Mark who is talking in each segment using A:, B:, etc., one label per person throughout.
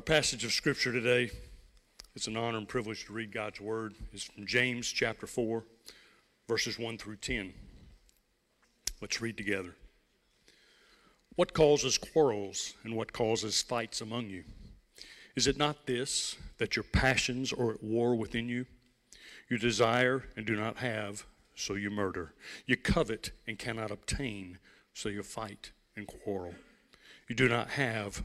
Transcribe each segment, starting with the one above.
A: Our passage of scripture today, it's an honor and privilege to read God's word, is from James chapter 4, verses 1 through 10. Let's read together. What causes quarrels and what causes fights among you? Is it not this, that your passions are at war within you? You desire and do not have, so you murder. You covet and cannot obtain, so you fight and quarrel. You do not have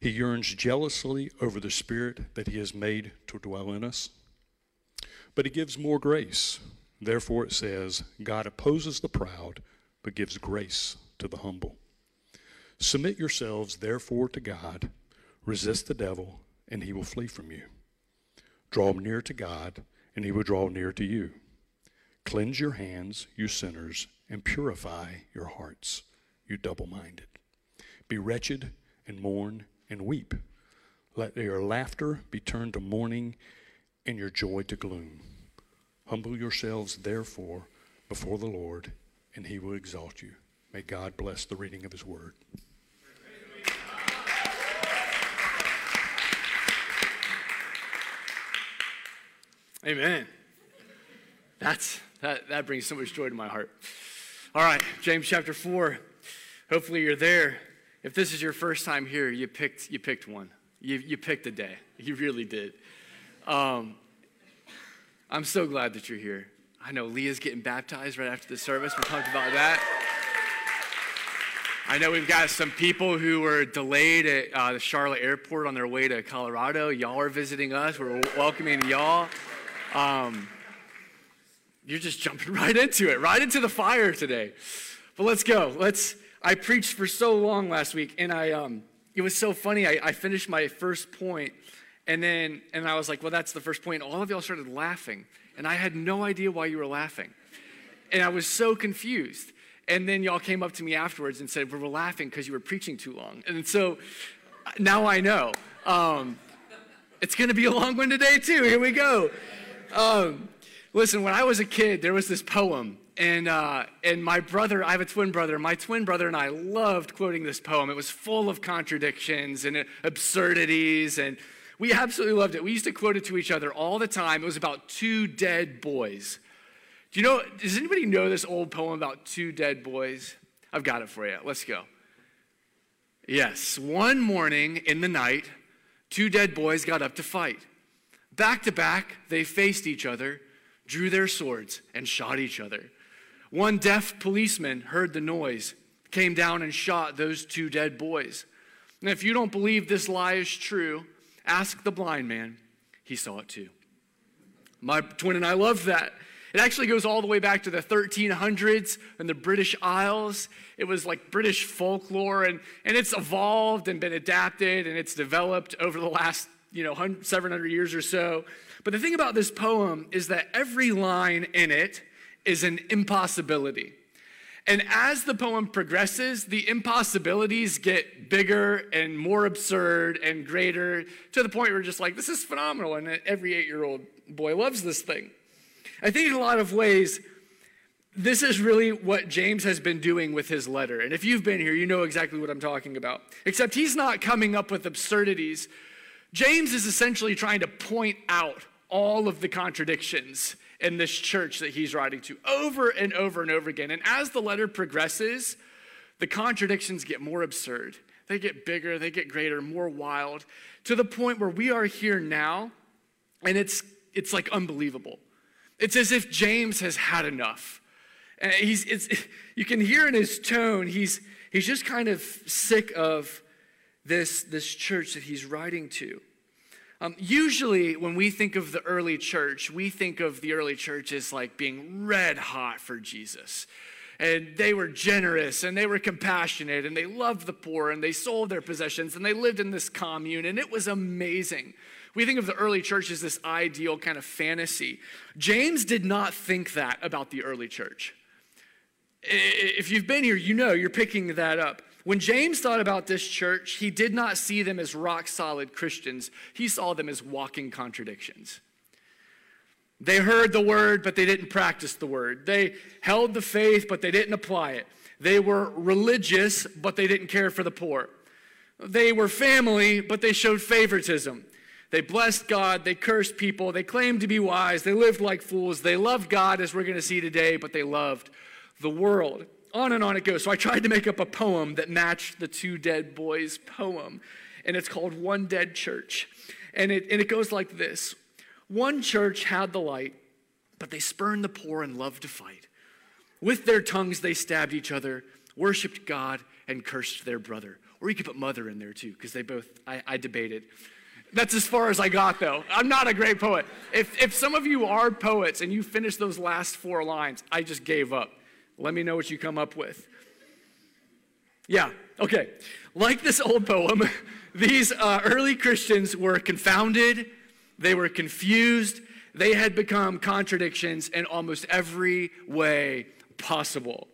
A: he yearns jealously over the spirit that he has made to dwell in us? But he gives more grace. Therefore it says, God opposes the proud, but gives grace to the humble. Submit yourselves therefore to God, resist the devil, and he will flee from you. Draw near to God, and he will draw near to you. Cleanse your hands, you sinners, and purify your hearts, you double minded. Be wretched and mourn and weep. Let your laughter be turned to mourning and your joy to gloom. Humble yourselves, therefore, before the Lord, and he will exalt you. May God bless the reading of his word.
B: Amen. That's that that brings so much joy to my heart. All right, James chapter 4. Hopefully you're there. If this is your first time here, you picked you picked one. You you picked a day. You really did. Um, I'm so glad that you're here. I know Leah's getting baptized right after the service. We talked about that. I know we've got some people who were delayed at uh, the Charlotte airport on their way to Colorado. Y'all are visiting us. We're welcoming y'all. Um, you're just jumping right into it, right into the fire today. But let's go. Let's. I preached for so long last week, and I um, it was so funny. I, I finished my first point, and then and I was like, well, that's the first point. All of y'all started laughing, and I had no idea why you were laughing, and I was so confused. And then y'all came up to me afterwards and said, we were laughing because you were preaching too long. And so now I know. Um, it's going to be a long one today, too. Here we go. Um, listen, when I was a kid, there was this poem. And, uh, and my brother, I have a twin brother, my twin brother and I loved quoting this poem. It was full of contradictions and absurdities, and we absolutely loved it. We used to quote it to each other all the time. It was about two dead boys. Do you know, does anybody know this old poem about two dead boys? I've got it for you. Let's go. Yes, one morning in the night, two dead boys got up to fight. Back to back, they faced each other, drew their swords, and shot each other. One deaf policeman heard the noise, came down and shot those two dead boys. And if you don't believe this lie is true, ask the blind man. He saw it too. My twin and I love that. It actually goes all the way back to the 1300s and the British Isles. It was like British folklore, and, and it's evolved and been adapted and it's developed over the last you know 700 years or so. But the thing about this poem is that every line in it is an impossibility. And as the poem progresses, the impossibilities get bigger and more absurd and greater to the point where we're just like, this is phenomenal. And every eight year old boy loves this thing. I think in a lot of ways, this is really what James has been doing with his letter. And if you've been here, you know exactly what I'm talking about. Except he's not coming up with absurdities. James is essentially trying to point out all of the contradictions in this church that he's writing to over and over and over again. And as the letter progresses, the contradictions get more absurd. They get bigger, they get greater, more wild, to the point where we are here now, and it's, it's like unbelievable. It's as if James has had enough. And he's, it's, you can hear in his tone, he's, he's just kind of sick of this, this church that he's writing to. Um, usually, when we think of the early church, we think of the early church as like being red hot for Jesus. And they were generous and they were compassionate and they loved the poor and they sold their possessions and they lived in this commune and it was amazing. We think of the early church as this ideal kind of fantasy. James did not think that about the early church. If you've been here, you know you're picking that up. When James thought about this church, he did not see them as rock solid Christians, he saw them as walking contradictions. They heard the word, but they didn't practice the word. They held the faith, but they didn't apply it. They were religious, but they didn't care for the poor. They were family, but they showed favoritism. They blessed God, they cursed people, they claimed to be wise, they lived like fools, they loved God, as we're going to see today, but they loved the world. On and on it goes. So I tried to make up a poem that matched the two dead boys' poem, and it's called One Dead Church. And it, and it goes like this One church had the light, but they spurned the poor and loved to fight. With their tongues they stabbed each other, worshiped God, and cursed their brother. Or you could put mother in there too, because they both, I, I debated. That's as far as I got, though. I'm not a great poet. If, if some of you are poets and you finish those last four lines, I just gave up. Let me know what you come up with. Yeah, okay. Like this old poem, these uh, early Christians were confounded, they were confused, they had become contradictions in almost every way possible.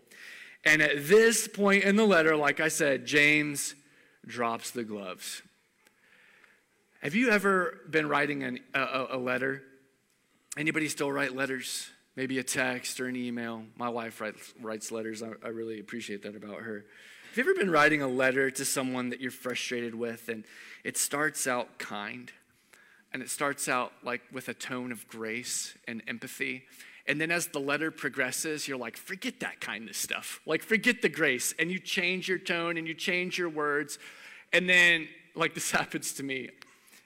B: And at this point in the letter, like I said, James drops the gloves. Have you ever been writing an, a, a letter? Anybody still write letters? Maybe a text or an email. My wife writes, writes letters. I, I really appreciate that about her. Have you ever been writing a letter to someone that you're frustrated with and it starts out kind and it starts out like with a tone of grace and empathy? And then as the letter progresses, you're like, forget that kindness stuff. Like, forget the grace. And you change your tone and you change your words. And then, like, this happens to me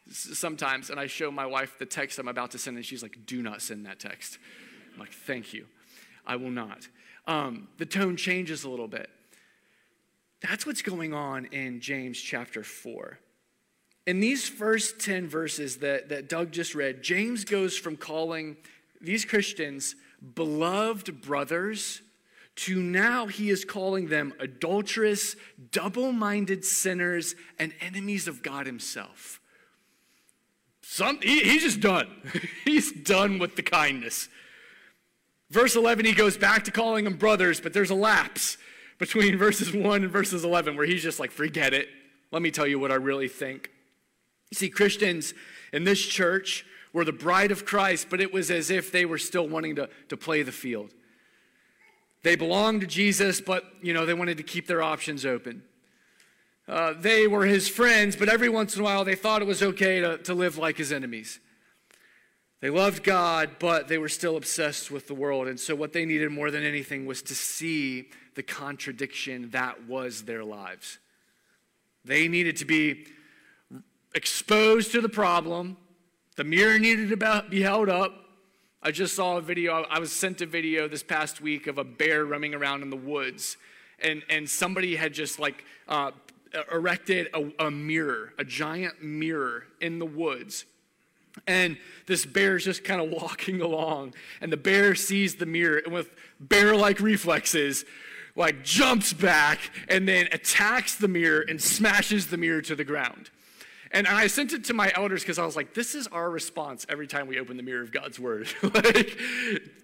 B: sometimes. And I show my wife the text I'm about to send, and she's like, do not send that text. I'm like, thank you. I will not. Um, the tone changes a little bit. That's what's going on in James chapter 4. In these first 10 verses that, that Doug just read, James goes from calling these Christians beloved brothers to now he is calling them adulterous, double minded sinners, and enemies of God himself. Some, he, he's just done. he's done with the kindness. Verse 11, he goes back to calling them brothers, but there's a lapse between verses 1 and verses 11 where he's just like, forget it. Let me tell you what I really think. You see, Christians in this church were the bride of Christ, but it was as if they were still wanting to, to play the field. They belonged to Jesus, but, you know, they wanted to keep their options open. Uh, they were his friends, but every once in a while they thought it was okay to, to live like his enemies. They loved God, but they were still obsessed with the world. And so, what they needed more than anything was to see the contradiction that was their lives. They needed to be exposed to the problem. The mirror needed to be held up. I just saw a video, I was sent a video this past week of a bear running around in the woods. And, and somebody had just like uh, erected a, a mirror, a giant mirror in the woods and this bear's just kind of walking along, and the bear sees the mirror, and with bear like reflexes, like jumps back and then attacks the mirror and smashes the mirror to the ground. And I sent it to my elders because I was like, this is our response every time we open the mirror of God's word. like,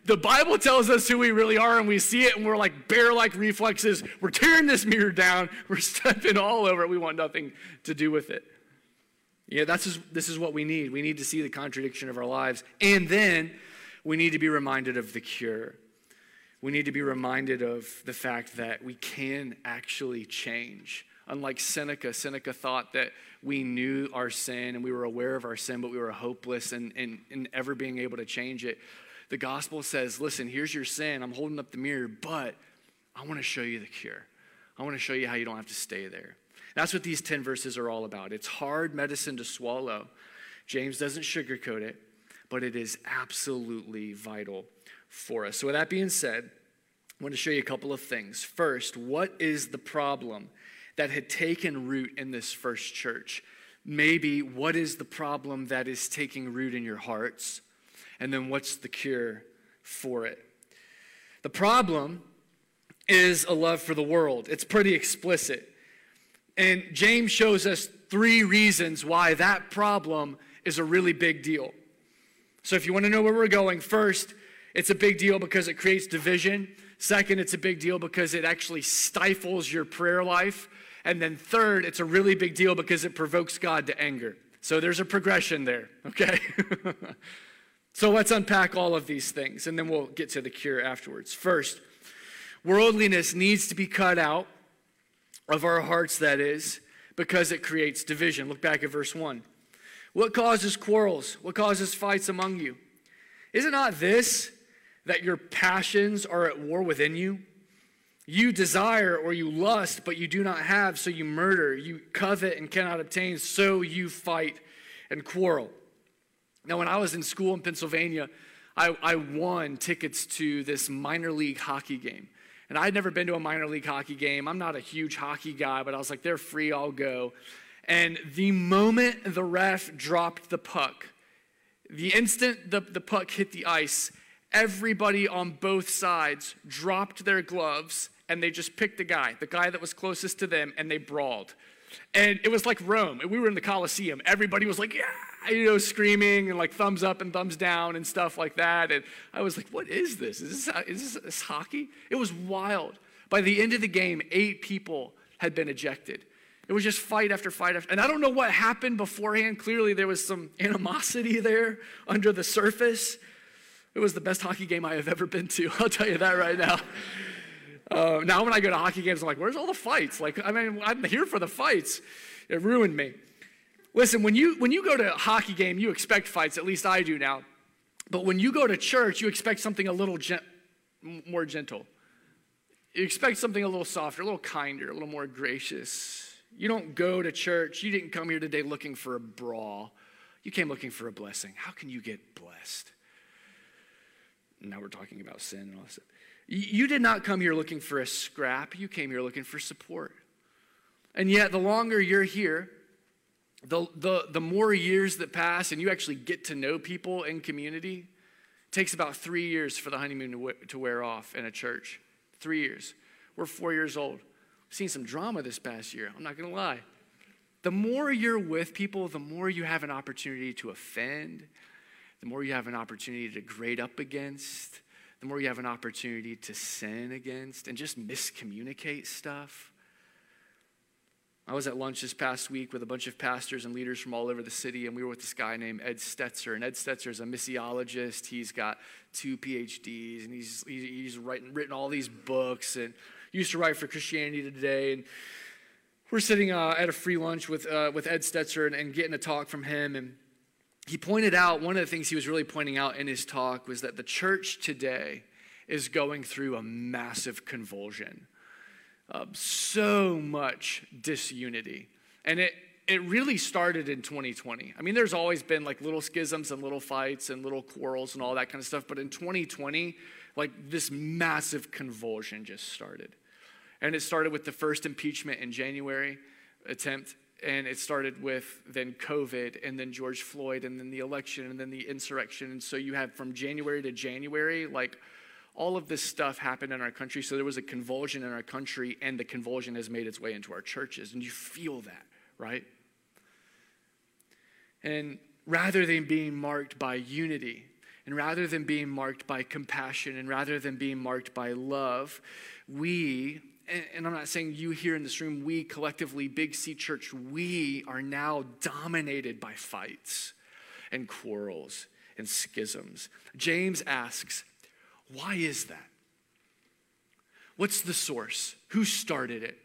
B: the Bible tells us who we really are, and we see it, and we're like bear like reflexes. We're tearing this mirror down, we're stepping all over it. We want nothing to do with it. Yeah, that's just, this is what we need. We need to see the contradiction of our lives. And then we need to be reminded of the cure. We need to be reminded of the fact that we can actually change. Unlike Seneca, Seneca thought that we knew our sin and we were aware of our sin, but we were hopeless in, in, in ever being able to change it. The gospel says, listen, here's your sin. I'm holding up the mirror, but I want to show you the cure. I want to show you how you don't have to stay there. That's what these 10 verses are all about. It's hard medicine to swallow. James doesn't sugarcoat it, but it is absolutely vital for us. So, with that being said, I want to show you a couple of things. First, what is the problem that had taken root in this first church? Maybe what is the problem that is taking root in your hearts? And then what's the cure for it? The problem is a love for the world. It's pretty explicit. And James shows us three reasons why that problem is a really big deal. So if you want to know where we're going, first, it's a big deal because it creates division. Second, it's a big deal because it actually stifles your prayer life. And then third, it's a really big deal because it provokes God to anger. So there's a progression there, okay? so let's unpack all of these things and then we'll get to the cure afterwards. First, worldliness needs to be cut out of our hearts, that is, because it creates division. Look back at verse 1. What causes quarrels? What causes fights among you? Is it not this, that your passions are at war within you? You desire or you lust, but you do not have, so you murder. You covet and cannot obtain, so you fight and quarrel. Now, when I was in school in Pennsylvania, I, I won tickets to this minor league hockey game. And I'd never been to a minor league hockey game. I'm not a huge hockey guy, but I was like, they're free, I'll go. And the moment the ref dropped the puck, the instant the, the puck hit the ice, everybody on both sides dropped their gloves and they just picked a guy, the guy that was closest to them, and they brawled. And it was like Rome. We were in the Colosseum. Everybody was like, yeah, you know, screaming and like thumbs up and thumbs down and stuff like that. And I was like, what is this? Is this, is this, this hockey? It was wild. By the end of the game, eight people had been ejected. It was just fight after fight after. And I don't know what happened beforehand. Clearly, there was some animosity there under the surface. It was the best hockey game I have ever been to. I'll tell you that right now. Uh, now, when I go to hockey games, I'm like, where's all the fights? Like, I mean, I'm here for the fights. It ruined me. Listen, when you, when you go to a hockey game, you expect fights, at least I do now. But when you go to church, you expect something a little gen- more gentle. You expect something a little softer, a little kinder, a little more gracious. You don't go to church. You didn't come here today looking for a brawl. You came looking for a blessing. How can you get blessed? Now we're talking about sin and all this. You did not come here looking for a scrap, you came here looking for support. And yet, the longer you're here, the, the, the more years that pass and you actually get to know people in community, it takes about three years for the honeymoon to, w- to wear off in a church. Three years. We're four years old. We've seen some drama this past year, I'm not gonna lie. The more you're with people, the more you have an opportunity to offend, the more you have an opportunity to grade up against, the more you have an opportunity to sin against and just miscommunicate stuff. I was at lunch this past week with a bunch of pastors and leaders from all over the city, and we were with this guy named Ed Stetzer. And Ed Stetzer is a missiologist. He's got two PhDs, and he's, he's writing, written all these books and used to write for Christianity Today. And we're sitting uh, at a free lunch with, uh, with Ed Stetzer and, and getting a talk from him. And he pointed out one of the things he was really pointing out in his talk was that the church today is going through a massive convulsion. Uh, so much disunity. And it, it really started in 2020. I mean, there's always been like little schisms and little fights and little quarrels and all that kind of stuff. But in 2020, like this massive convulsion just started. And it started with the first impeachment in January attempt and it started with then COVID and then George Floyd and then the election and then the insurrection. And so you have from January to January, like all of this stuff happened in our country. So there was a convulsion in our country, and the convulsion has made its way into our churches. And you feel that, right? And rather than being marked by unity, and rather than being marked by compassion, and rather than being marked by love, we and I'm not saying you here in this room, we collectively, Big C Church, we are now dominated by fights and quarrels and schisms. James asks, why is that? What's the source? Who started it?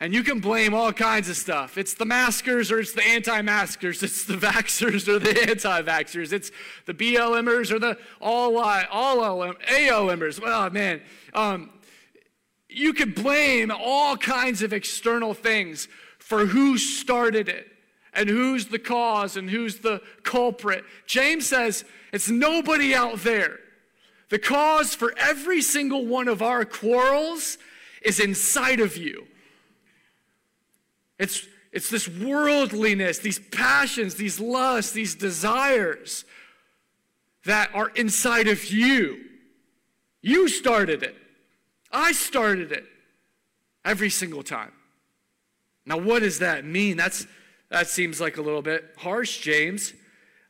B: And you can blame all kinds of stuff. It's the maskers or it's the anti maskers. It's the vaxxers or the anti vaxxers. It's the BLMers or the all, all AOMers. Well, man, um, you could blame all kinds of external things for who started it and who's the cause and who's the culprit. James says it's nobody out there. The cause for every single one of our quarrels is inside of you. It's, it's this worldliness, these passions, these lusts, these desires that are inside of you. You started it. I started it every single time. Now, what does that mean? That's, That seems like a little bit harsh, James.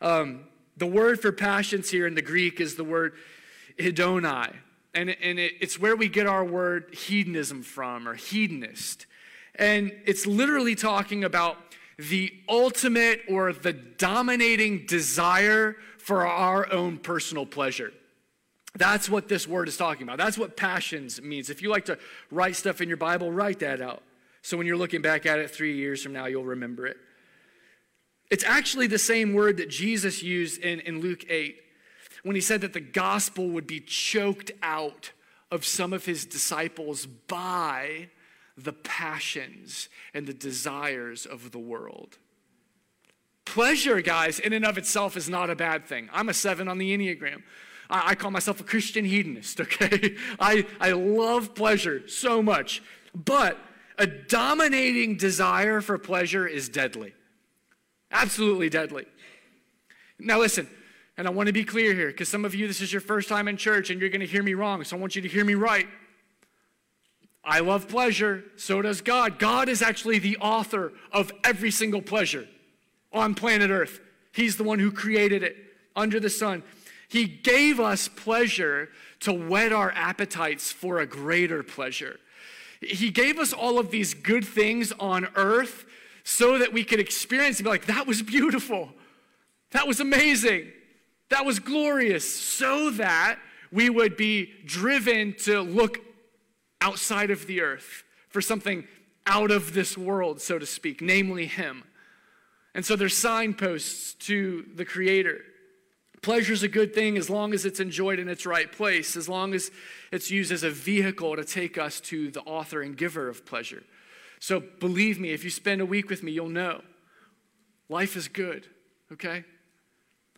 B: Um, the word for passions here in the Greek is the word hedonai. And, and it, it's where we get our word hedonism from, or hedonist. And it's literally talking about the ultimate or the dominating desire for our own personal pleasure. That's what this word is talking about. That's what passions means. If you like to write stuff in your Bible, write that out. So when you're looking back at it three years from now, you'll remember it. It's actually the same word that Jesus used in, in Luke 8 when he said that the gospel would be choked out of some of his disciples by the passions and the desires of the world. Pleasure, guys, in and of itself is not a bad thing. I'm a seven on the Enneagram. I, I call myself a Christian hedonist, okay? I, I love pleasure so much. But a dominating desire for pleasure is deadly. Absolutely deadly. Now, listen, and I want to be clear here because some of you, this is your first time in church and you're going to hear me wrong. So I want you to hear me right. I love pleasure, so does God. God is actually the author of every single pleasure on planet Earth. He's the one who created it under the sun. He gave us pleasure to whet our appetites for a greater pleasure. He gave us all of these good things on earth so that we could experience and be like, that was beautiful. That was amazing. That was glorious. So that we would be driven to look outside of the earth for something out of this world, so to speak, namely Him. And so there's signposts to the Creator. Pleasure is a good thing as long as it's enjoyed in its right place, as long as it's used as a vehicle to take us to the author and giver of pleasure. So believe me, if you spend a week with me, you'll know life is good, okay?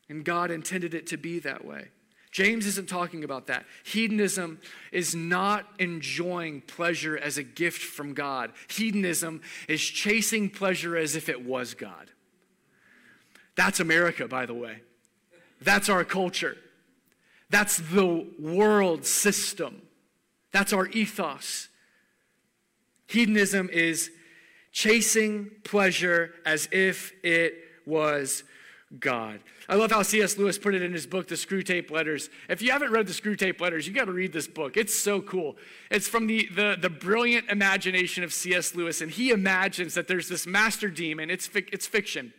B: And God intended it to be that way. James isn't talking about that. Hedonism is not enjoying pleasure as a gift from God. Hedonism is chasing pleasure as if it was God. That's America, by the way. That's our culture. That's the world system. That's our ethos. Hedonism is chasing pleasure as if it was God. I love how C.S. Lewis put it in his book, The Screwtape Letters. If you haven't read The Screwtape Letters, you got to read this book. It's so cool. It's from the, the, the brilliant imagination of C.S. Lewis, and he imagines that there's this master demon. It's, it's fiction.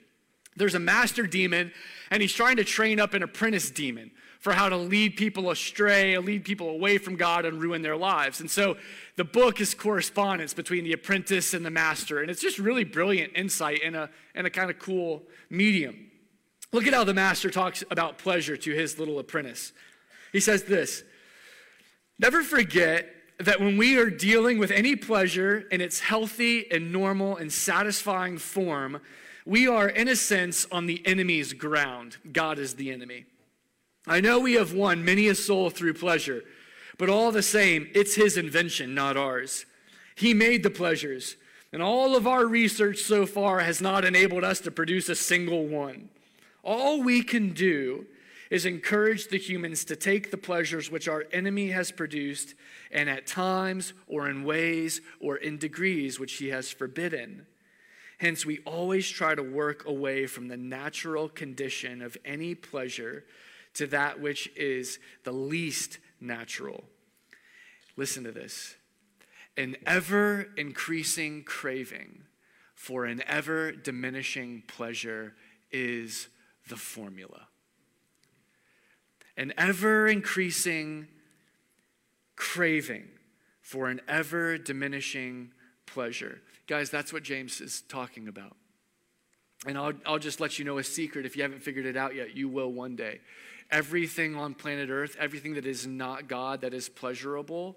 B: There's a master demon, and he's trying to train up an apprentice demon for how to lead people astray, lead people away from God, and ruin their lives. And so the book is correspondence between the apprentice and the master. And it's just really brilliant insight in a, in a kind of cool medium. Look at how the master talks about pleasure to his little apprentice. He says this Never forget that when we are dealing with any pleasure in its healthy and normal and satisfying form, we are, in a sense, on the enemy's ground. God is the enemy. I know we have won many a soul through pleasure, but all the same, it's his invention, not ours. He made the pleasures, and all of our research so far has not enabled us to produce a single one. All we can do is encourage the humans to take the pleasures which our enemy has produced, and at times, or in ways, or in degrees which he has forbidden. Hence, we always try to work away from the natural condition of any pleasure to that which is the least natural. Listen to this an ever increasing craving for an ever diminishing pleasure is the formula. An ever increasing craving for an ever diminishing pleasure. Guys, that's what James is talking about. And I'll, I'll just let you know a secret. If you haven't figured it out yet, you will one day everything on planet Earth, everything that is not God, that is pleasurable,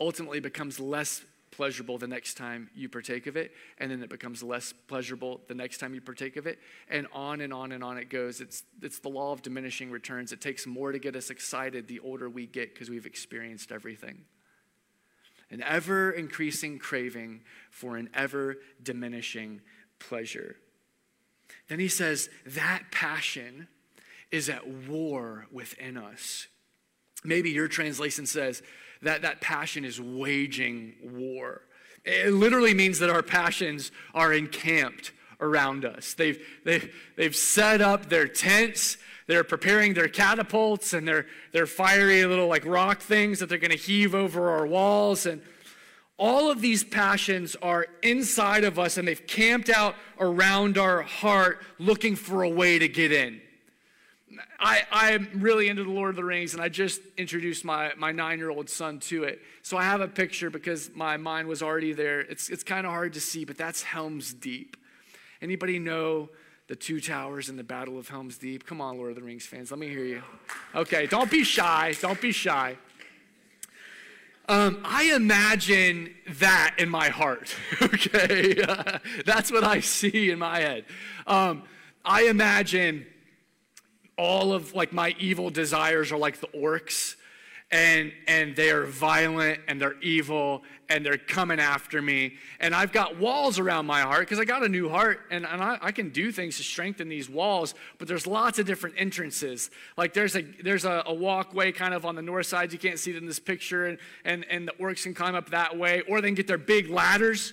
B: ultimately becomes less pleasurable the next time you partake of it, and then it becomes less pleasurable the next time you partake of it, and on and on and on it goes. It's, it's the law of diminishing returns. It takes more to get us excited the older we get because we've experienced everything. An ever increasing craving for an ever diminishing pleasure. Then he says that passion is at war within us. Maybe your translation says that that passion is waging war. It literally means that our passions are encamped around us. They've, they've, they've set up their tents. They're preparing their catapults and their, their fiery little like rock things that they're going to heave over our walls. And all of these passions are inside of us and they've camped out around our heart looking for a way to get in. I, I'm really into the Lord of the Rings, and I just introduced my, my nine year old son to it. So I have a picture because my mind was already there. It's, it's kind of hard to see, but that's Helm's Deep. Anybody know the two towers and the Battle of Helm's Deep? Come on, Lord of the Rings fans, let me hear you. Okay, don't be shy. Don't be shy. Um, I imagine that in my heart, okay? that's what I see in my head. Um, I imagine all of like my evil desires are like the orcs and and they're violent and they're evil and they're coming after me. And i've got walls around my heart because i got a new heart and, and I, I, can do things to strengthen these walls but there's lots of different entrances. Like there's a there's a, a walkway kind of on the north side you can't see it in this picture and, and and the orcs can climb up that way or they can get their big ladders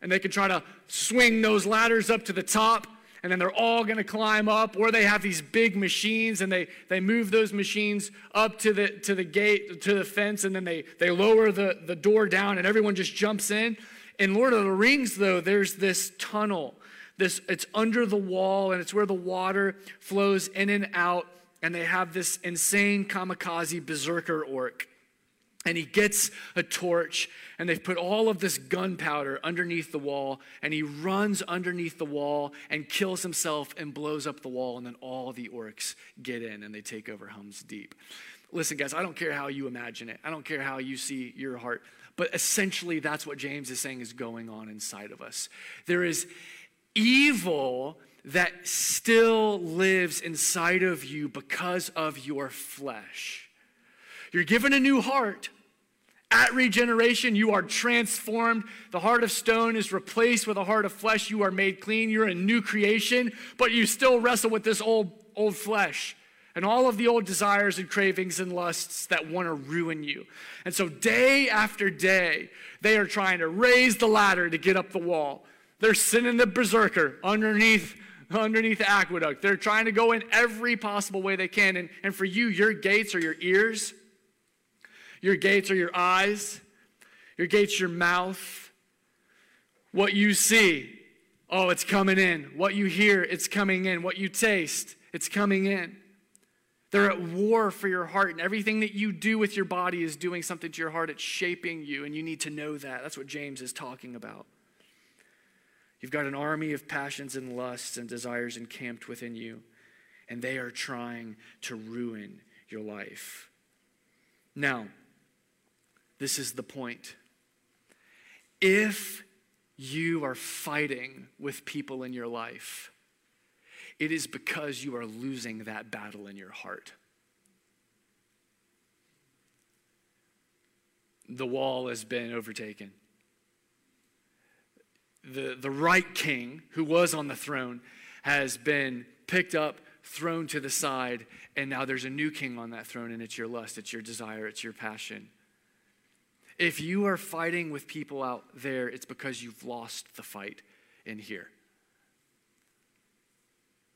B: and they can try to swing those ladders up to the top and then they're all going to climb up or they have these big machines and they, they move those machines up to the, to the gate to the fence and then they, they lower the, the door down and everyone just jumps in. In lord of the rings though there's this tunnel this it's under the wall and it's where the water flows in and out and they have this insane kamikaze berserker orc and he gets a torch and they've put all of this gunpowder underneath the wall and he runs underneath the wall and kills himself and blows up the wall and then all the orcs get in and they take over Helm's Deep. Listen guys, I don't care how you imagine it. I don't care how you see your heart, but essentially that's what James is saying is going on inside of us. There is evil that still lives inside of you because of your flesh. You're given a new heart. At regeneration, you are transformed. The heart of stone is replaced with a heart of flesh. You are made clean. You're a new creation, but you still wrestle with this old, old flesh and all of the old desires and cravings and lusts that want to ruin you. And so, day after day, they are trying to raise the ladder to get up the wall. They're sending the berserker underneath underneath the aqueduct. They're trying to go in every possible way they can. And, and for you, your gates or your ears. Your gates are your eyes, your gates, your mouth. What you see, oh, it's coming in. What you hear, it's coming in. What you taste, it's coming in. They're at war for your heart, and everything that you do with your body is doing something to your heart. It's shaping you, and you need to know that. That's what James is talking about. You've got an army of passions and lusts and desires encamped within you, and they are trying to ruin your life. Now, this is the point. If you are fighting with people in your life, it is because you are losing that battle in your heart. The wall has been overtaken. The, the right king, who was on the throne, has been picked up, thrown to the side, and now there's a new king on that throne, and it's your lust, it's your desire, it's your passion. If you are fighting with people out there, it's because you've lost the fight in here.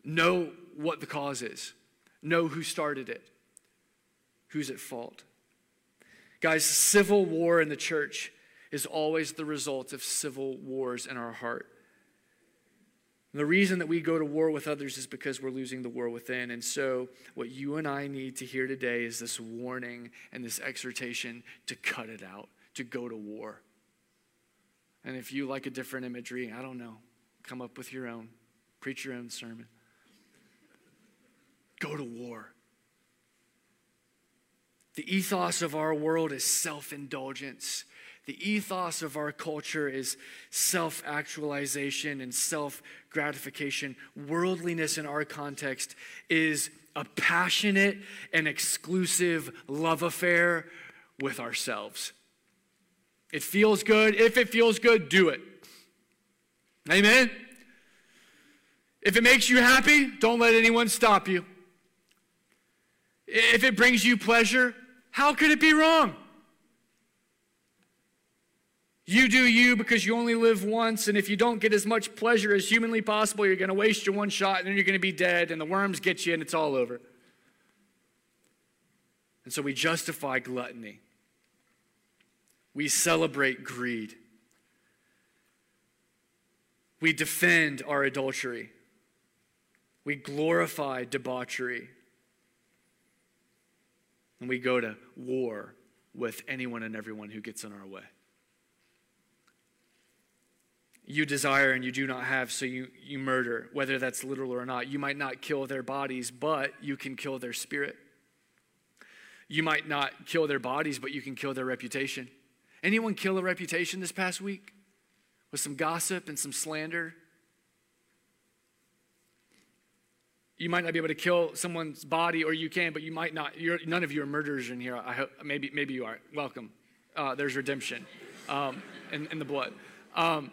B: Know what the cause is, know who started it, who's at fault. Guys, civil war in the church is always the result of civil wars in our heart. And the reason that we go to war with others is because we're losing the war within. And so, what you and I need to hear today is this warning and this exhortation to cut it out, to go to war. And if you like a different imagery, I don't know, come up with your own, preach your own sermon. Go to war. The ethos of our world is self indulgence. The ethos of our culture is self actualization and self gratification. Worldliness in our context is a passionate and exclusive love affair with ourselves. It feels good. If it feels good, do it. Amen? If it makes you happy, don't let anyone stop you. If it brings you pleasure, how could it be wrong? You do you because you only live once, and if you don't get as much pleasure as humanly possible, you're going to waste your one shot and then you're going to be dead, and the worms get you, and it's all over. And so we justify gluttony. We celebrate greed. We defend our adultery. We glorify debauchery. And we go to war with anyone and everyone who gets in our way. You desire and you do not have, so you, you murder, whether that's literal or not. You might not kill their bodies, but you can kill their spirit. You might not kill their bodies, but you can kill their reputation. Anyone kill a reputation this past week? With some gossip and some slander? You might not be able to kill someone's body, or you can, but you might not. You're, none of you are murderers in here. I hope, maybe, maybe you are. Welcome. Uh, there's redemption um, in, in, the blood. Um,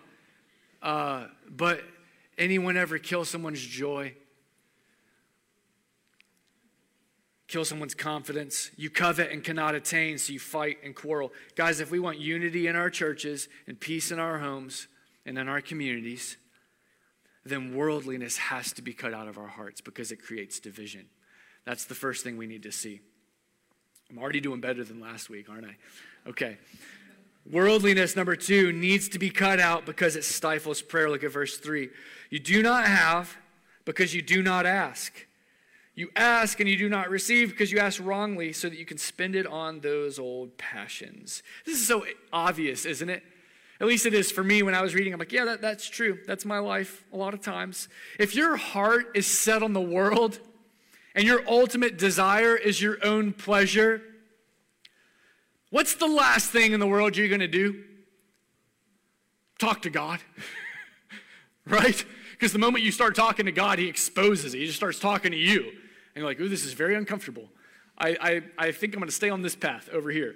B: uh, but anyone ever kill someone's joy? Kill someone's confidence. You covet and cannot attain, so you fight and quarrel. Guys, if we want unity in our churches and peace in our homes and in our communities, then worldliness has to be cut out of our hearts because it creates division. That's the first thing we need to see. I'm already doing better than last week, aren't I? Okay. Worldliness, number two, needs to be cut out because it stifles prayer. Look at verse three. You do not have because you do not ask. You ask and you do not receive because you ask wrongly so that you can spend it on those old passions. This is so obvious, isn't it? At least it is for me when I was reading. I'm like, yeah, that, that's true. That's my life a lot of times. If your heart is set on the world and your ultimate desire is your own pleasure, what's the last thing in the world you're going to do? Talk to God. right? Because the moment you start talking to God, He exposes it. He just starts talking to you. And you're like, ooh, this is very uncomfortable. I, I, I think I'm going to stay on this path over here.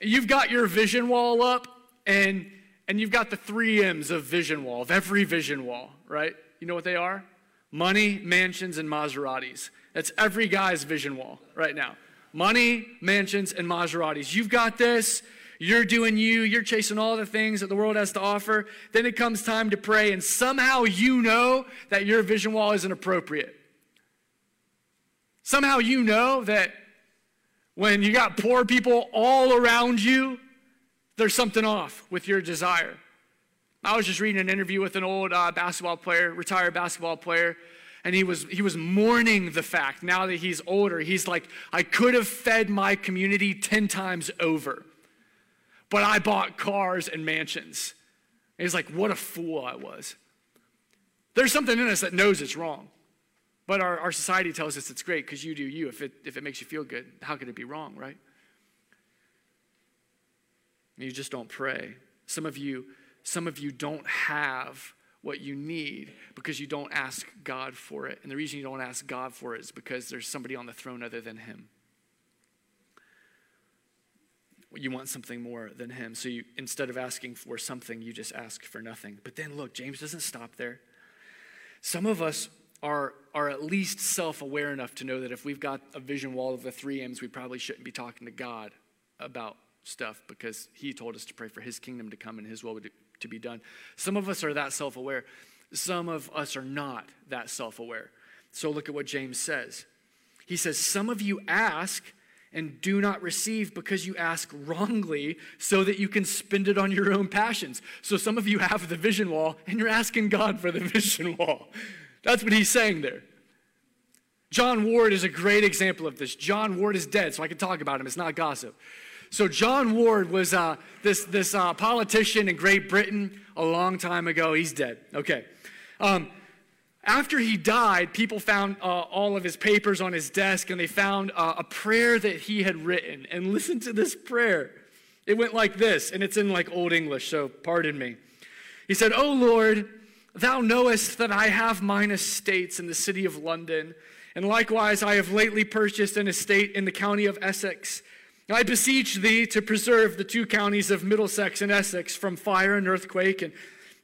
B: You've got your vision wall up and and you've got the three M's of vision wall, of every vision wall, right? You know what they are? Money, mansions, and Maseratis. That's every guy's vision wall right now. Money, mansions, and Maseratis. You've got this. You're doing you. You're chasing all the things that the world has to offer. Then it comes time to pray, and somehow you know that your vision wall isn't appropriate. Somehow you know that when you got poor people all around you, there's something off with your desire. I was just reading an interview with an old uh, basketball player, retired basketball player, and he was he was mourning the fact now that he's older. He's like, I could have fed my community 10 times over, but I bought cars and mansions. And he's like, what a fool I was. There's something in us that knows it's wrong. But our, our society tells us it's great because you do you. If it, if it makes you feel good, how could it be wrong, right? you just don't pray. Some of you, some of you don't have what you need because you don't ask God for it. And the reason you don't ask God for it is because there's somebody on the throne other than Him. You want something more than Him. So you, instead of asking for something, you just ask for nothing. But then look, James doesn't stop there. Some of us are, are at least self aware enough to know that if we've got a vision wall of the three M's, we probably shouldn't be talking to God about stuff because he told us to pray for his kingdom to come and his will to be done. Some of us are that self aware, some of us are not that self aware. So look at what James says. He says, Some of you ask and do not receive because you ask wrongly so that you can spend it on your own passions. So some of you have the vision wall and you're asking God for the vision wall. That's what he's saying there. John Ward is a great example of this. John Ward is dead, so I can talk about him. It's not gossip. So John Ward was uh, this, this uh, politician in Great Britain a long time ago. He's dead. Okay. Um, after he died, people found uh, all of his papers on his desk and they found uh, a prayer that he had written. And listen to this prayer. It went like this, and it's in like Old English, so pardon me. He said, Oh Lord, thou knowest that I have mine estates in the city of London, and likewise I have lately purchased an estate in the county of Essex. I beseech thee to preserve the two counties of Middlesex and Essex from fire and earthquake. And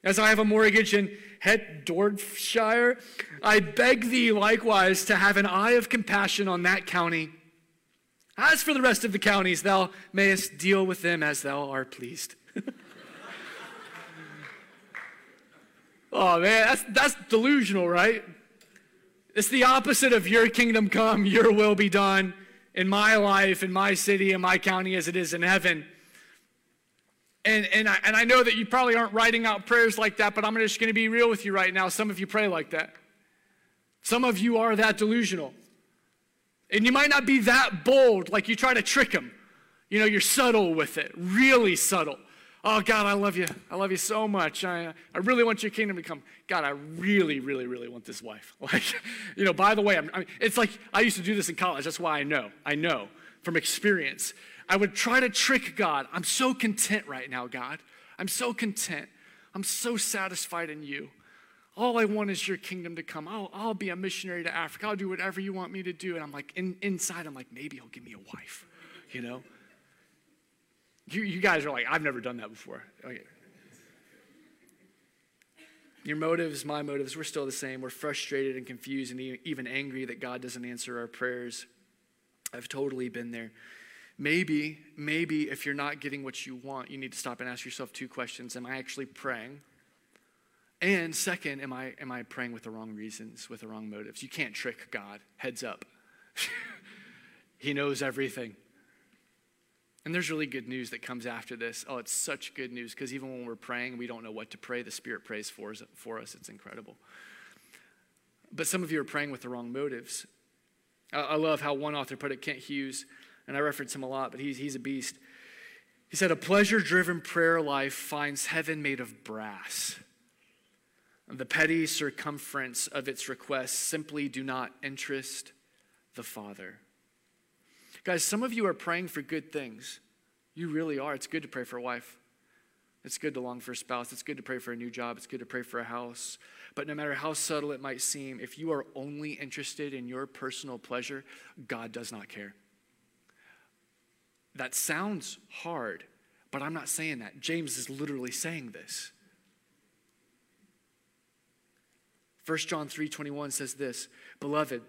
B: as I have a mortgage in Hertfordshire, I beg thee likewise to have an eye of compassion on that county. As for the rest of the counties, thou mayest deal with them as thou art pleased. oh, man, that's, that's delusional, right? It's the opposite of your kingdom come, your will be done in my life, in my city, in my county as it is in heaven. And, and, I, and I know that you probably aren't writing out prayers like that, but I'm just going to be real with you right now. Some of you pray like that. Some of you are that delusional. And you might not be that bold, like you try to trick them. You know, you're subtle with it, really subtle. Oh, God, I love you. I love you so much. I, uh, I really want your kingdom to come. God, I really, really, really want this wife. Like, you know, by the way, I'm, I mean, it's like I used to do this in college. That's why I know. I know from experience. I would try to trick God. I'm so content right now, God. I'm so content. I'm so satisfied in you. All I want is your kingdom to come. I'll, I'll be a missionary to Africa. I'll do whatever you want me to do. And I'm like, in, inside, I'm like, maybe he'll give me a wife, you know? You, you guys are like, I've never done that before. Okay. Your motives, my motives, we're still the same. We're frustrated and confused and even angry that God doesn't answer our prayers. I've totally been there. Maybe, maybe if you're not getting what you want, you need to stop and ask yourself two questions Am I actually praying? And second, am I, am I praying with the wrong reasons, with the wrong motives? You can't trick God. Heads up. he knows everything. And there's really good news that comes after this. Oh, it's such good news because even when we're praying, we don't know what to pray. The Spirit prays for us, for us. It's incredible. But some of you are praying with the wrong motives. I love how one author put it, Kent Hughes, and I reference him a lot, but he's, he's a beast. He said, A pleasure driven prayer life finds heaven made of brass. The petty circumference of its requests simply do not interest the Father. Guys, some of you are praying for good things. You really are. It's good to pray for a wife. It's good to long for a spouse. It's good to pray for a new job. It's good to pray for a house. But no matter how subtle it might seem, if you are only interested in your personal pleasure, God does not care. That sounds hard, but I'm not saying that. James is literally saying this. 1 John 3:21 says this, "Beloved,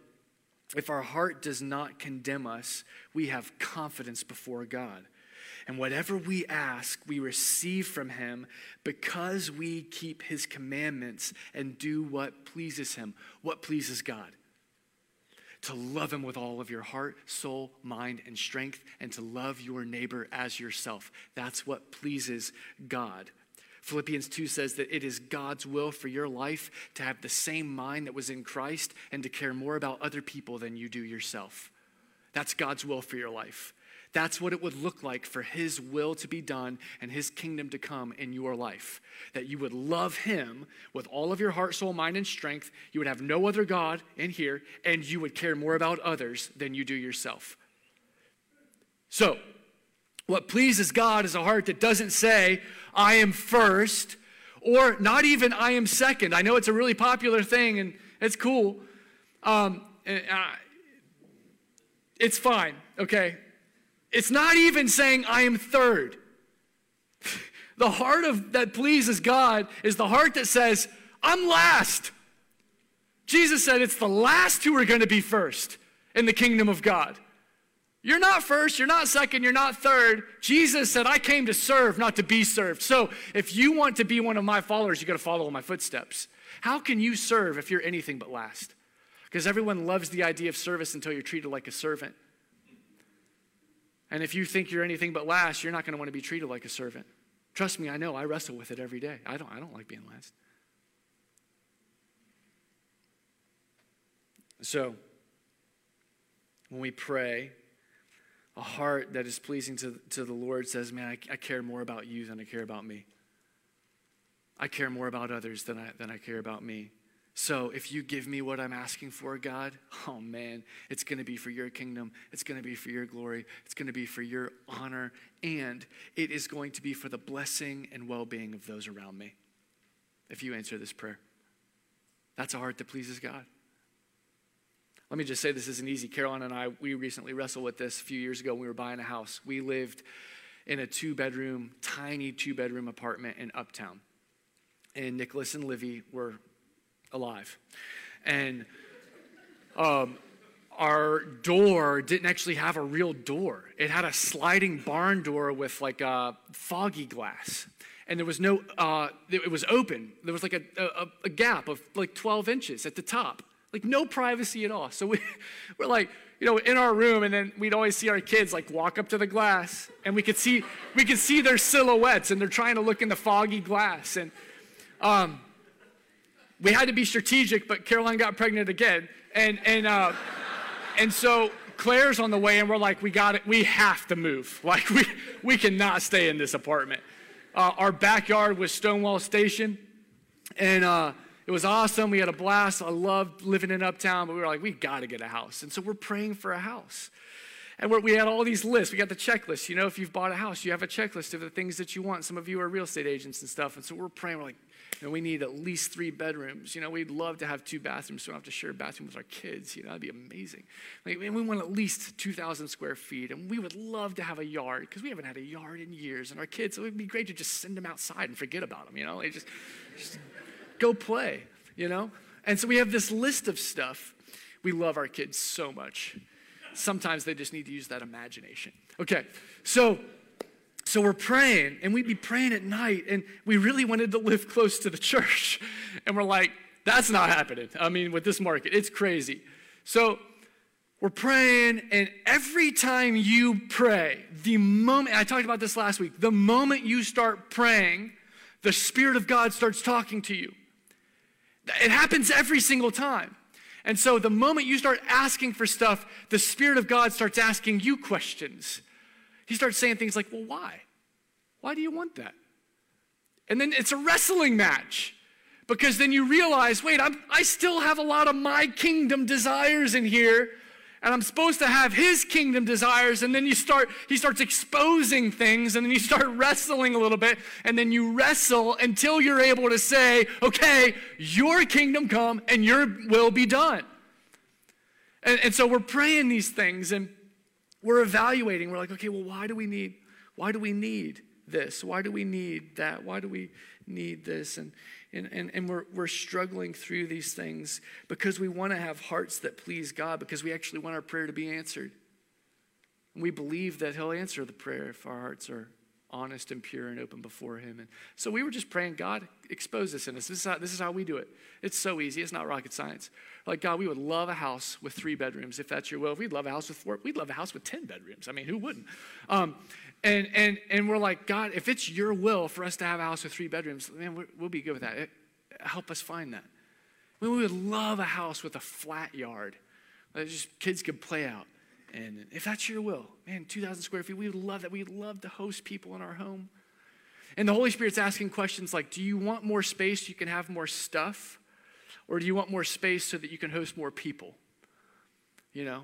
B: if our heart does not condemn us, we have confidence before God. And whatever we ask, we receive from him because we keep his commandments and do what pleases him. What pleases God? To love him with all of your heart, soul, mind, and strength, and to love your neighbor as yourself. That's what pleases God. Philippians 2 says that it is God's will for your life to have the same mind that was in Christ and to care more about other people than you do yourself. That's God's will for your life. That's what it would look like for His will to be done and His kingdom to come in your life. That you would love Him with all of your heart, soul, mind, and strength. You would have no other God in here, and you would care more about others than you do yourself. So, what pleases God is a heart that doesn't say, I am first, or not even I am second. I know it's a really popular thing and it's cool. Um, and, uh, it's fine, okay? It's not even saying I am third. the heart of that pleases God is the heart that says, I'm last. Jesus said it's the last who are going to be first in the kingdom of God. You're not first, you're not second, you're not third. Jesus said, I came to serve, not to be served. So if you want to be one of my followers, you got to follow in my footsteps. How can you serve if you're anything but last? Because everyone loves the idea of service until you're treated like a servant. And if you think you're anything but last, you're not going to want to be treated like a servant. Trust me, I know. I wrestle with it every day. I don't, I don't like being last. So, when we pray, a heart that is pleasing to, to the Lord says, Man, I, I care more about you than I care about me. I care more about others than I, than I care about me. So if you give me what I'm asking for, God, oh man, it's going to be for your kingdom. It's going to be for your glory. It's going to be for your honor. And it is going to be for the blessing and well being of those around me. If you answer this prayer, that's a heart that pleases God. Let me just say this isn't easy. Caroline and I, we recently wrestled with this a few years ago when we were buying a house. We lived in a two bedroom, tiny two bedroom apartment in Uptown. And Nicholas and Livy were alive. And um, our door didn't actually have a real door, it had a sliding barn door with like a foggy glass. and there was no, uh, it was open. There was like a, a, a gap of like 12 inches at the top, like no privacy at all. So we, we're like, you know, in our room, and then we'd always see our kids like walk up to the glass, and we could see we could see their silhouettes, and they're trying to look in the foggy glass, and um, we had to be strategic. But Caroline got pregnant again, and and uh, and so Claire's on the way, and we're like, we got it, we have to move. Like we we cannot stay in this apartment. Uh, our backyard was Stonewall Station, and. Uh, it was awesome. We had a blast. I loved living in Uptown, but we were like, we got to get a house. And so we're praying for a house. And we had all these lists. We got the checklist. You know, if you've bought a house, you have a checklist of the things that you want. Some of you are real estate agents and stuff. And so we're praying. We're like, you know, we need at least three bedrooms. You know, we'd love to have two bathrooms so we don't have to share a bathroom with our kids. You know, that'd be amazing. Like, and we want at least 2,000 square feet. And we would love to have a yard because we haven't had a yard in years. And our kids, so it would be great to just send them outside and forget about them. You know, just, just go play, you know? And so we have this list of stuff. We love our kids so much. Sometimes they just need to use that imagination. Okay, so so we're praying, and we'd be praying at night, and we really wanted to live close to the church. And we're like, that's not happening. I mean, with this market, it's crazy. So we're praying, and every time you pray, the moment, I talked about this last week, the moment you start praying, the Spirit of God starts talking to you. It happens every single time. And so the moment you start asking for stuff, the Spirit of God starts asking you questions. He starts saying things like, Well, why? Why do you want that? And then it's a wrestling match because then you realize, wait, I'm, I still have a lot of my kingdom desires in here and I'm supposed to have his kingdom desires. And then you start, he starts exposing things, and then you start wrestling a little bit, and then you wrestle until you're able to say, okay, your kingdom come and your will be done. And, and so we're praying these things and we're evaluating. We're like, okay, well, why do we need, why do we need this? Why do we need that? Why do we need this? And and, and, and we're, we're struggling through these things because we want to have hearts that please God, because we actually want our prayer to be answered. And we believe that He'll answer the prayer if our hearts are honest and pure and open before Him. And so we were just praying, God, expose this in us. This is how, this is how we do it. It's so easy. It's not rocket science. Like, God, we would love a house with three bedrooms if that's your will. If we'd love a house with four, we'd love a house with 10 bedrooms. I mean, who wouldn't? Um, and, and, and we're like, God, if it's your will for us to have a house with three bedrooms, man, we'll be good with that. It, help us find that. I mean, we would love a house with a flat yard that just kids could play out. And if that's your will, man, 2,000 square feet, we would love that. We'd love to host people in our home. And the Holy Spirit's asking questions like Do you want more space so you can have more stuff? Or do you want more space so that you can host more people? You know?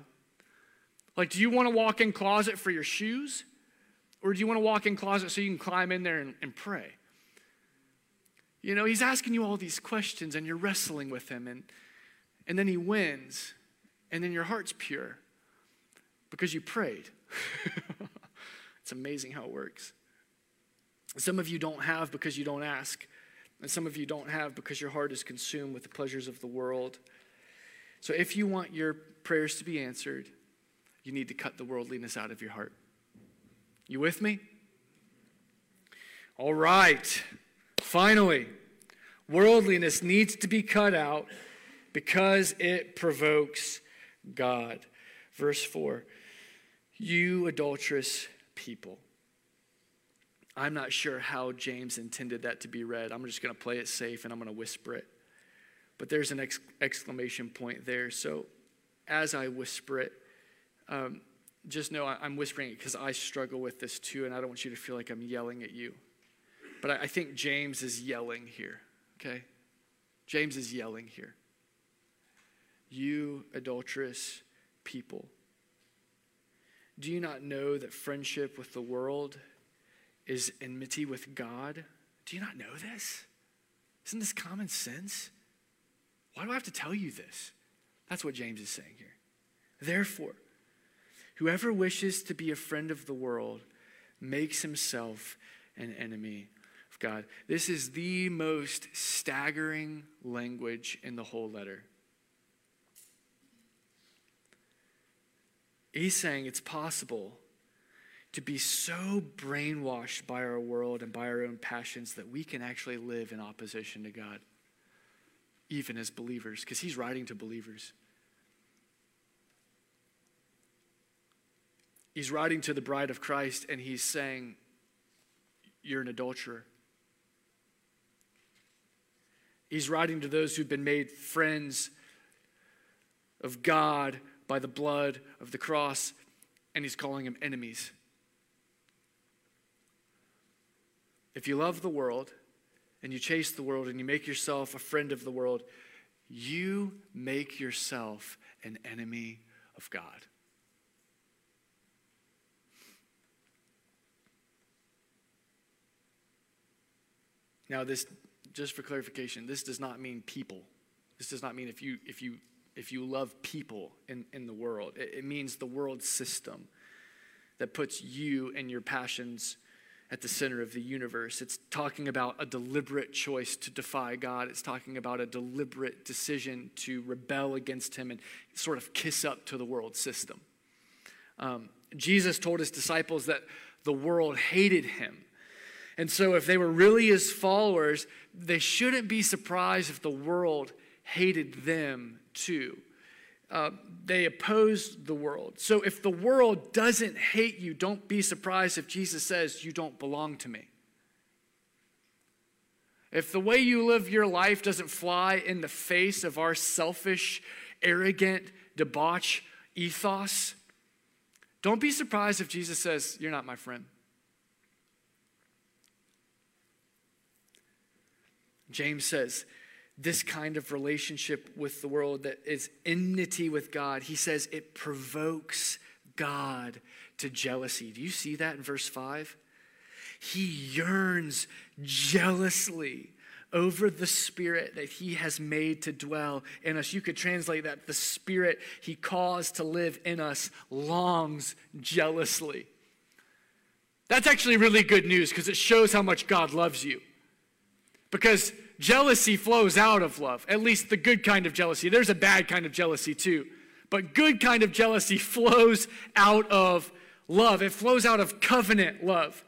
B: Like, do you want a walk in closet for your shoes? Or do you want to walk in closet so you can climb in there and, and pray? You know, he's asking you all these questions and you're wrestling with him, and, and then he wins, and then your heart's pure because you prayed. it's amazing how it works. Some of you don't have because you don't ask, and some of you don't have because your heart is consumed with the pleasures of the world. So if you want your prayers to be answered, you need to cut the worldliness out of your heart. You with me? All right. Finally, worldliness needs to be cut out because it provokes God. Verse 4 You adulterous people. I'm not sure how James intended that to be read. I'm just going to play it safe and I'm going to whisper it. But there's an ex- exclamation point there. So as I whisper it, um, just know I'm whispering it because I struggle with this too, and I don't want you to feel like I'm yelling at you. But I think James is yelling here, okay? James is yelling here. You adulterous people. Do you not know that friendship with the world is enmity with God? Do you not know this? Isn't this common sense? Why do I have to tell you this? That's what James is saying here. Therefore, whoever wishes to be a friend of the world makes himself an enemy of God. This is the most staggering language in the whole letter. He's saying it's possible to be so brainwashed by our world and by our own passions that we can actually live in opposition to God, even as believers, because he's writing to believers. He's writing to the bride of Christ and he's saying, You're an adulterer. He's writing to those who've been made friends of God by the blood of the cross, and he's calling them enemies. If you love the world and you chase the world and you make yourself a friend of the world, you make yourself an enemy of God. Now, this, just for clarification, this does not mean people. This does not mean if you, if you, if you love people in, in the world. It, it means the world system that puts you and your passions at the center of the universe. It's talking about a deliberate choice to defy God. It's talking about a deliberate decision to rebel against Him and sort of kiss up to the world system. Um, Jesus told His disciples that the world hated Him. And so, if they were really His followers, they shouldn't be surprised if the world hated them too uh, they opposed the world. So if the world doesn't hate you, don't be surprised if Jesus says, You don't belong to me. If the way you live your life doesn't fly in the face of our selfish, arrogant, debauch ethos, don't be surprised if Jesus says, You're not my friend. James says, this kind of relationship with the world that is enmity with God, he says it provokes God to jealousy. Do you see that in verse 5? He yearns jealously over the spirit that he has made to dwell in us. You could translate that the spirit he caused to live in us longs jealously. That's actually really good news because it shows how much God loves you. Because jealousy flows out of love, at least the good kind of jealousy. There's a bad kind of jealousy too. But good kind of jealousy flows out of love. It flows out of covenant love.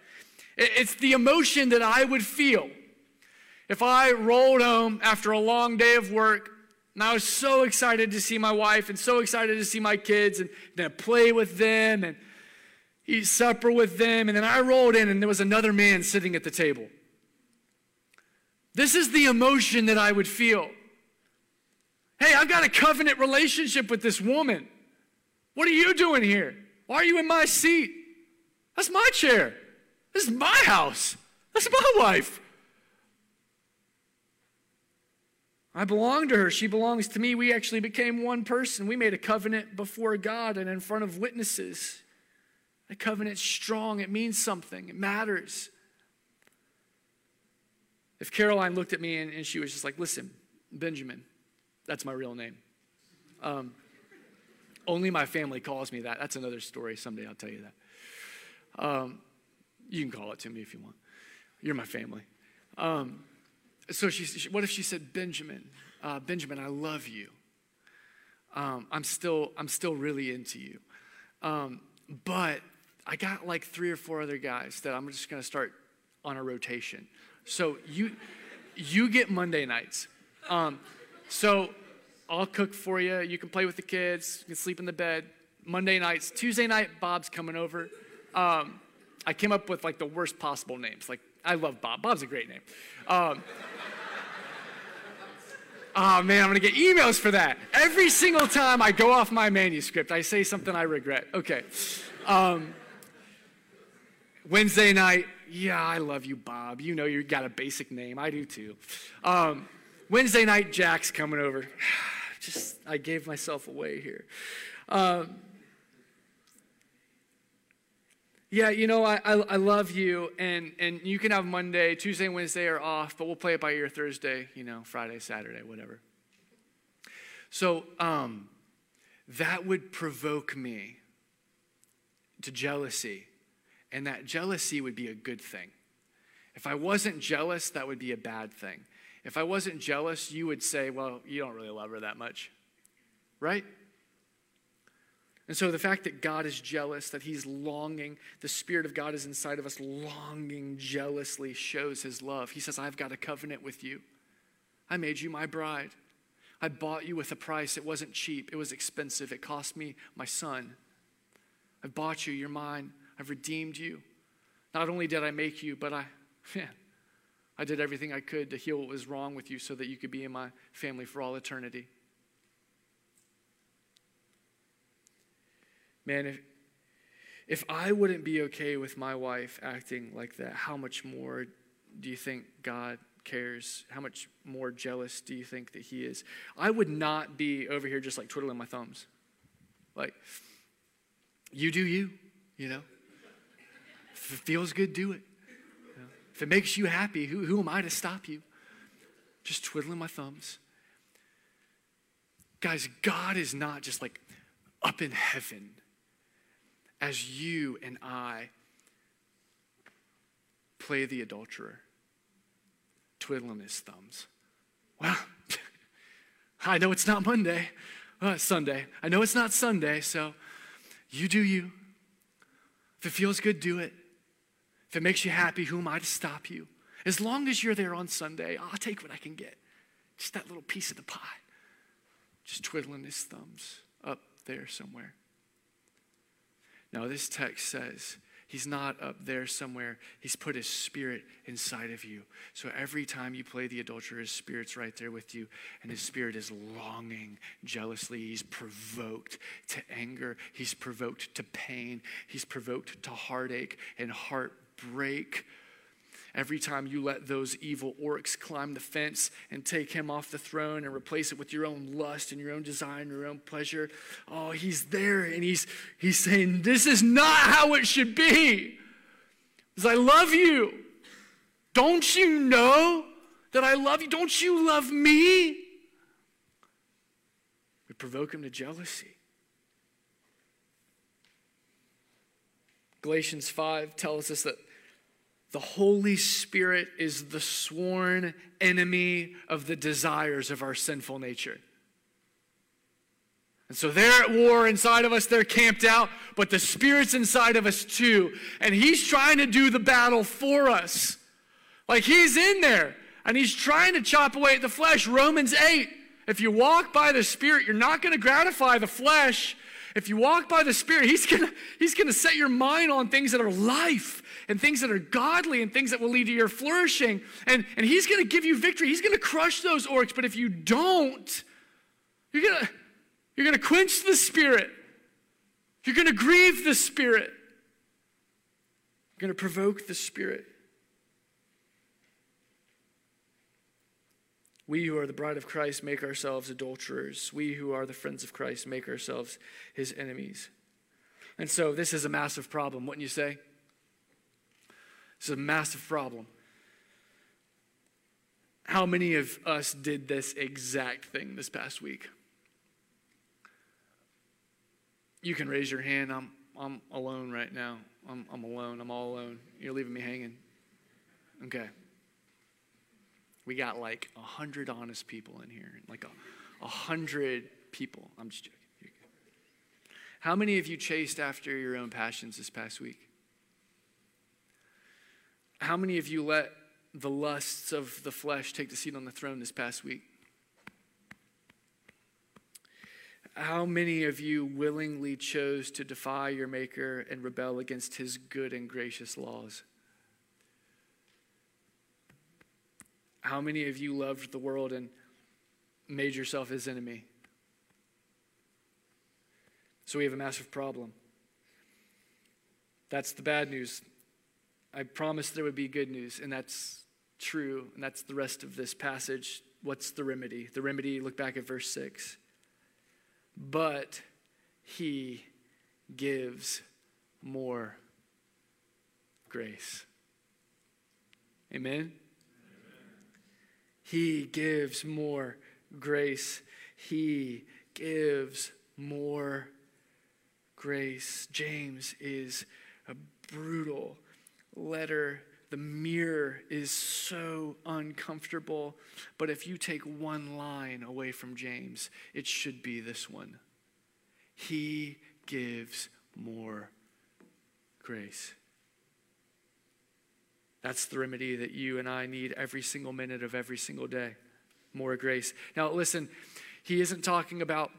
B: It's the emotion that I would feel if I rolled home after a long day of work and I was so excited to see my wife and so excited to see my kids and then play with them and eat supper with them. And then I rolled in and there was another man sitting at the table. This is the emotion that I would feel. Hey, I've got a covenant relationship with this woman. What are you doing here? Why are you in my seat? That's my chair. This is my house. That's my wife. I belong to her. She belongs to me. We actually became one person. We made a covenant before God and in front of witnesses. A covenant's strong, it means something, it matters. If Caroline looked at me and, and she was just like, listen, Benjamin, that's my real name. Um, only my family calls me that. That's another story. Someday I'll tell you that. Um, you can call it to me if you want. You're my family. Um, so she, she, what if she said, Benjamin, uh, Benjamin, I love you. Um, I'm still, I'm still really into you. Um, but I got like three or four other guys that I'm just going to start on a rotation. So you you get Monday nights. Um, so I'll cook for you. You can play with the kids. You can sleep in the bed. Monday nights. Tuesday night, Bob's coming over. Um, I came up with like the worst possible names. Like I love Bob. Bob's a great name. Um, oh man, I'm gonna get emails for that. Every single time I go off my manuscript, I say something I regret. Okay. Um, Wednesday night, yeah, I love you, Bob. You know you got a basic name. I do too. Um, Wednesday night, Jack's coming over. Just, I gave myself away here. Um, yeah, you know, I, I, I, love you, and, and you can have Monday, Tuesday, and Wednesday are off, but we'll play it by ear Thursday, you know, Friday, Saturday, whatever. So um, that would provoke me to jealousy and that jealousy would be a good thing. If I wasn't jealous, that would be a bad thing. If I wasn't jealous, you would say, well, you don't really love her that much. Right? And so the fact that God is jealous, that he's longing, the Spirit of God is inside of us, longing jealously shows his love. He says, I've got a covenant with you. I made you my bride. I bought you with a price. It wasn't cheap, it was expensive. It cost me my son. I bought you, you're mine. I've redeemed you. Not only did I make you, but I, man, I did everything I could to heal what was wrong with you so that you could be in my family for all eternity. Man, if, if I wouldn't be okay with my wife acting like that, how much more do you think God cares? How much more jealous do you think that He is? I would not be over here just like twiddling my thumbs. Like, you do you, you know? If it feels good, do it. If it makes you happy, who, who am I to stop you? Just twiddling my thumbs. Guys, God is not just like up in heaven as you and I play the adulterer, twiddling his thumbs. Well, I know it's not Monday, uh, Sunday. I know it's not Sunday, so you do you. If it feels good, do it. If it makes you happy, who am I to stop you? As long as you're there on Sunday, I'll take what I can get. Just that little piece of the pie. Just twiddling his thumbs up there somewhere. Now, this text says he's not up there somewhere. He's put his spirit inside of you. So every time you play the adulterer, his spirit's right there with you, and his spirit is longing jealously. He's provoked to anger, he's provoked to pain, he's provoked to heartache and heartbreak Break every time you let those evil orcs climb the fence and take him off the throne and replace it with your own lust and your own desire and your own pleasure, oh, he's there and he's, he's saying, This is not how it should be. Because I love you. Don't you know that I love you? Don't you love me? We provoke him to jealousy. Galatians 5 tells us that the Holy Spirit is the sworn enemy of the desires of our sinful nature. And so they're at war inside of us, they're camped out, but the Spirit's inside of us too. And He's trying to do the battle for us. Like He's in there and He's trying to chop away at the flesh. Romans 8. If you walk by the Spirit, you're not going to gratify the flesh. If you walk by the Spirit, He's going He's to set your mind on things that are life and things that are godly and things that will lead to your flourishing. And, and He's going to give you victory. He's going to crush those orcs. But if you don't, you're going to you're going to quench the Spirit. You're going to grieve the Spirit. You're going to provoke the Spirit. We who are the bride of Christ make ourselves adulterers. We who are the friends of Christ make ourselves his enemies. And so this is a massive problem, wouldn't you say? Is a massive problem. How many of us did this exact thing this past week? You can raise your hand. I'm, I'm alone right now. I'm, I'm alone. I'm all alone. You're leaving me hanging. Okay. We got like a hundred honest people in here, like a, a hundred people. I'm just joking. How many of you chased after your own passions this past week? How many of you let the lusts of the flesh take the seat on the throne this past week? How many of you willingly chose to defy your Maker and rebel against his good and gracious laws? How many of you loved the world and made yourself his enemy? So we have a massive problem. That's the bad news. I promised there would be good news, and that's true, and that's the rest of this passage. What's the remedy? The remedy, look back at verse 6. But he gives more grace. Amen? He gives more grace. He gives more grace. James is a brutal letter. The mirror is so uncomfortable. But if you take one line away from James, it should be this one He gives more grace. That's the remedy that you and I need every single minute of every single day. More grace. Now, listen, he isn't talking about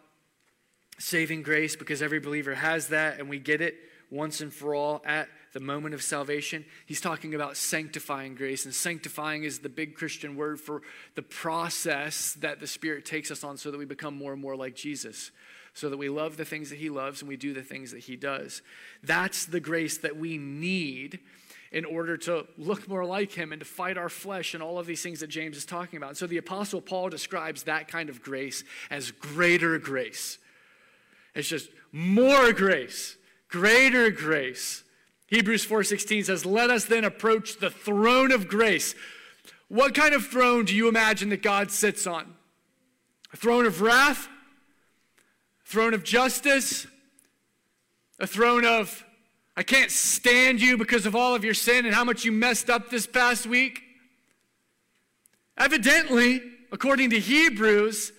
B: saving grace because every believer has that and we get it once and for all at the moment of salvation. He's talking about sanctifying grace, and sanctifying is the big Christian word for the process that the Spirit takes us on so that we become more and more like Jesus, so that we love the things that He loves and we do the things that He does. That's the grace that we need in order to look more like him and to fight our flesh and all of these things that James is talking about. And so the Apostle Paul describes that kind of grace as greater grace. It's just more grace, greater grace. Hebrews 4:16 says, "Let us then approach the throne of grace." What kind of throne do you imagine that God sits on? A throne of wrath? A throne of justice? A throne of I can't stand you because of all of your sin and how much you messed up this past week. Evidently, according to Hebrews,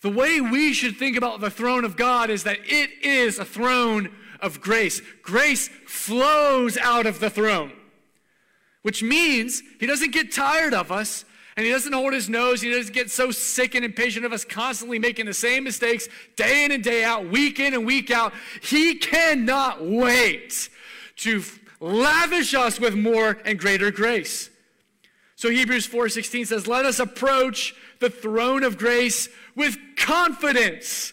B: the way we should think about the throne of God is that it is a throne of grace. Grace flows out of the throne, which means He doesn't get tired of us and he doesn't hold his nose. He doesn't get so sick and impatient of us constantly making the same mistakes day in and day out, week in and week out. He cannot wait to lavish us with more and greater grace. So Hebrews 4:16 says, "Let us approach the throne of grace with confidence."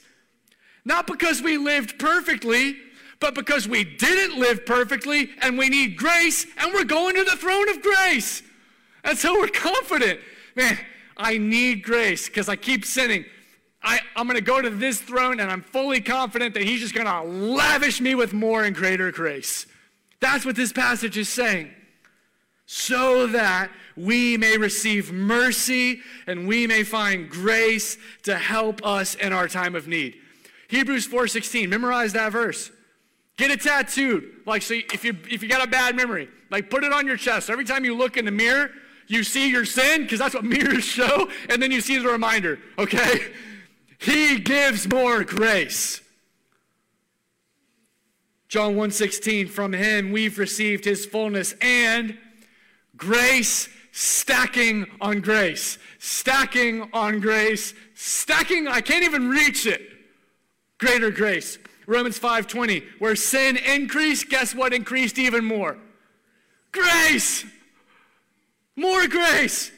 B: Not because we lived perfectly, but because we didn't live perfectly and we need grace and we're going to the throne of grace. And so we're confident. Man, I need grace because I keep sinning. I, I'm going to go to this throne and I'm fully confident that He's just going to lavish me with more and greater grace. That's what this passage is saying. So that we may receive mercy and we may find grace to help us in our time of need. Hebrews 4:16, memorize that verse. Get it tattooed. Like so if you if you got a bad memory, like put it on your chest. Every time you look in the mirror, you see your sin, because that's what mirrors show, and then you see the reminder, okay? He gives more grace. John 1:16 from him we've received his fullness and grace stacking on grace stacking on grace stacking I can't even reach it greater grace Romans 5:20 where sin increased guess what increased even more grace more grace.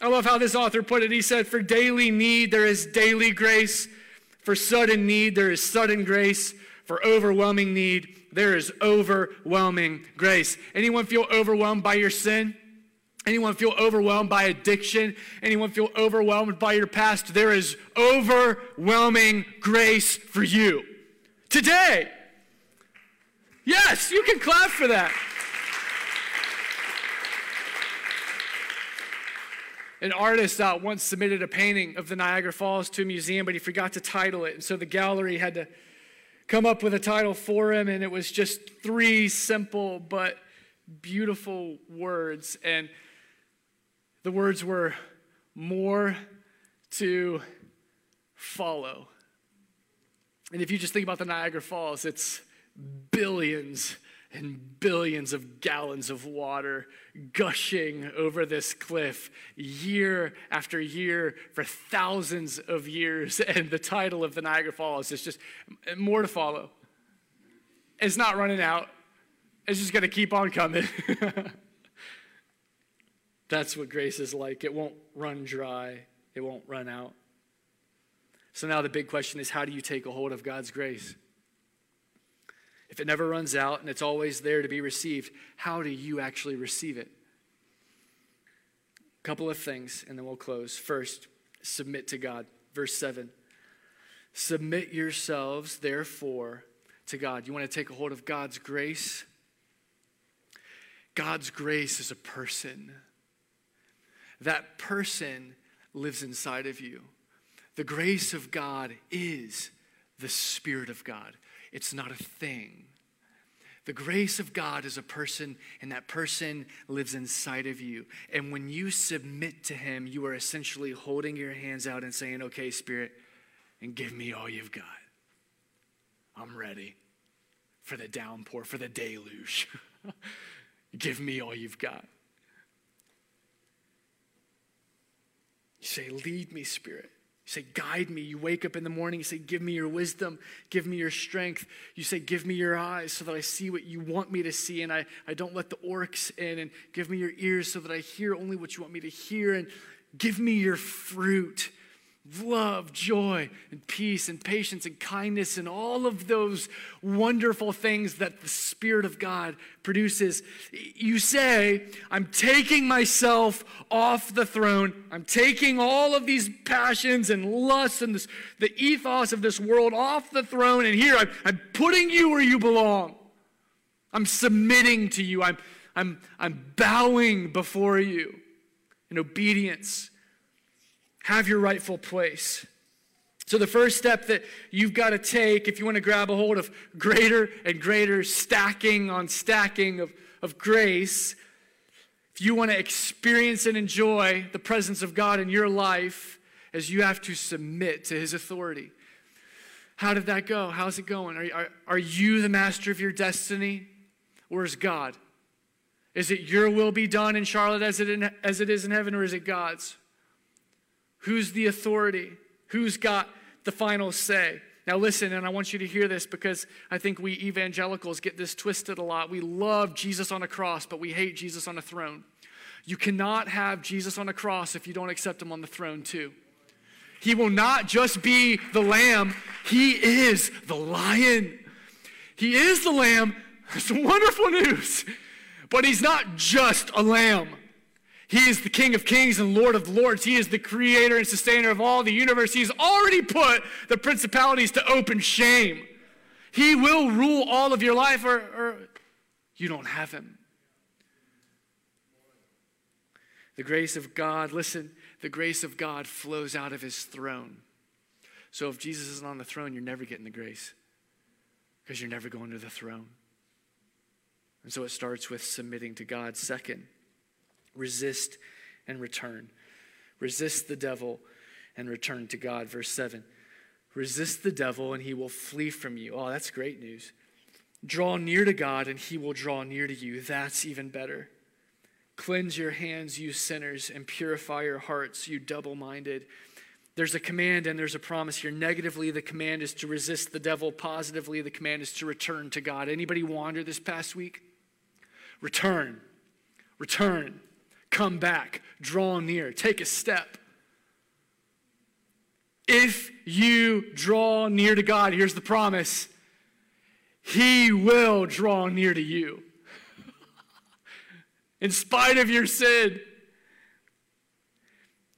B: I love how this author put it. He said, For daily need, there is daily grace. For sudden need, there is sudden grace. For overwhelming need, there is overwhelming grace. Anyone feel overwhelmed by your sin? Anyone feel overwhelmed by addiction? Anyone feel overwhelmed by your past? There is overwhelming grace for you today. Yes, you can clap for that. An artist uh, once submitted a painting of the Niagara Falls to a museum, but he forgot to title it. And so the gallery had to come up with a title for him, and it was just three simple but beautiful words. And the words were more to follow. And if you just think about the Niagara Falls, it's billions and billions of gallons of water gushing over this cliff year after year for thousands of years. And the title of the Niagara Falls is just more to follow. It's not running out, it's just going to keep on coming. That's what grace is like. It won't run dry, it won't run out. So now the big question is how do you take a hold of God's grace? if it never runs out and it's always there to be received, how do you actually receive it? A couple of things, and then we'll close. First, submit to God. Verse 7 Submit yourselves, therefore, to God. You want to take a hold of God's grace? God's grace is a person. That person lives inside of you. The grace of God is the Spirit of God. It's not a thing. The grace of God is a person, and that person lives inside of you. And when you submit to Him, you are essentially holding your hands out and saying, Okay, Spirit, and give me all you've got. I'm ready for the downpour, for the deluge. Give me all you've got. You say, Lead me, Spirit. You say, Guide me. You wake up in the morning, you say, Give me your wisdom, give me your strength. You say, Give me your eyes so that I see what you want me to see and I, I don't let the orcs in. And give me your ears so that I hear only what you want me to hear. And give me your fruit love, joy, and peace, and patience, and kindness, and all of those wonderful things that the Spirit of God produces. You say, I'm taking myself off the throne. I'm taking all of these passions and lusts and this, the ethos of this world off the throne, and here I'm, I'm putting you where you belong. I'm submitting to you. I'm, I'm, I'm bowing before you in obedience have your rightful place. So, the first step that you've got to take if you want to grab a hold of greater and greater stacking on stacking of, of grace, if you want to experience and enjoy the presence of God in your life, as you have to submit to his authority. How did that go? How's it going? Are, are, are you the master of your destiny, or is God? Is it your will be done in Charlotte as it, in, as it is in heaven, or is it God's? Who's the authority? Who's got the final say? Now, listen, and I want you to hear this because I think we evangelicals get this twisted a lot. We love Jesus on a cross, but we hate Jesus on a throne. You cannot have Jesus on a cross if you don't accept him on the throne, too. He will not just be the lamb, he is the lion. He is the lamb. It's wonderful news. But he's not just a lamb. He is the King of kings and Lord of lords. He is the creator and sustainer of all the universe. He's already put the principalities to open shame. He will rule all of your life, or, or you don't have him. The grace of God, listen, the grace of God flows out of his throne. So if Jesus isn't on the throne, you're never getting the grace because you're never going to the throne. And so it starts with submitting to God. Second, resist and return. Resist the devil and return to God. Verse 7. Resist the devil and he will flee from you. Oh, that's great news. Draw near to God and he will draw near to you. That's even better. Cleanse your hands, you sinners, and purify your hearts, you double minded. There's a command and there's a promise here. Negatively, the command is to resist the devil. Positively, the command is to return to God. Anybody wander this past week? Return. Return come back, draw near, take a step. If you draw near to God, here's the promise He will draw near to you. In spite of your sin.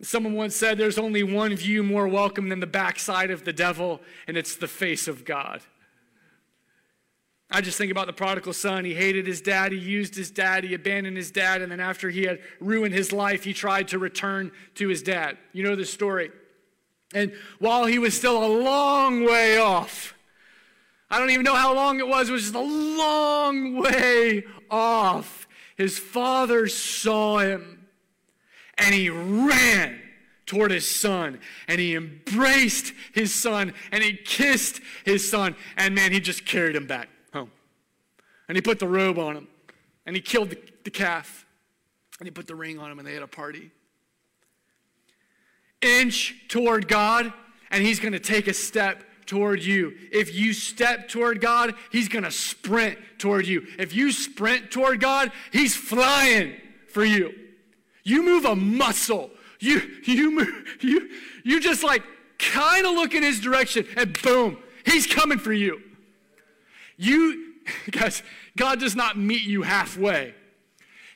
B: Someone once said there's only one view more welcome than the backside of the devil, and it's the face of God. I just think about the prodigal son. He hated his dad. He used his dad. He abandoned his dad. And then, after he had ruined his life, he tried to return to his dad. You know the story. And while he was still a long way off, I don't even know how long it was, it was just a long way off. His father saw him and he ran toward his son and he embraced his son and he kissed his son. And man, he just carried him back and he put the robe on him. And he killed the, the calf. And he put the ring on him, and they had a party. Inch toward God, and he's going to take a step toward you. If you step toward God, he's going to sprint toward you. If you sprint toward God, he's flying for you. You move a muscle. You you move, you you just like kind of look in his direction and boom, he's coming for you. You Guys, God does not meet you halfway.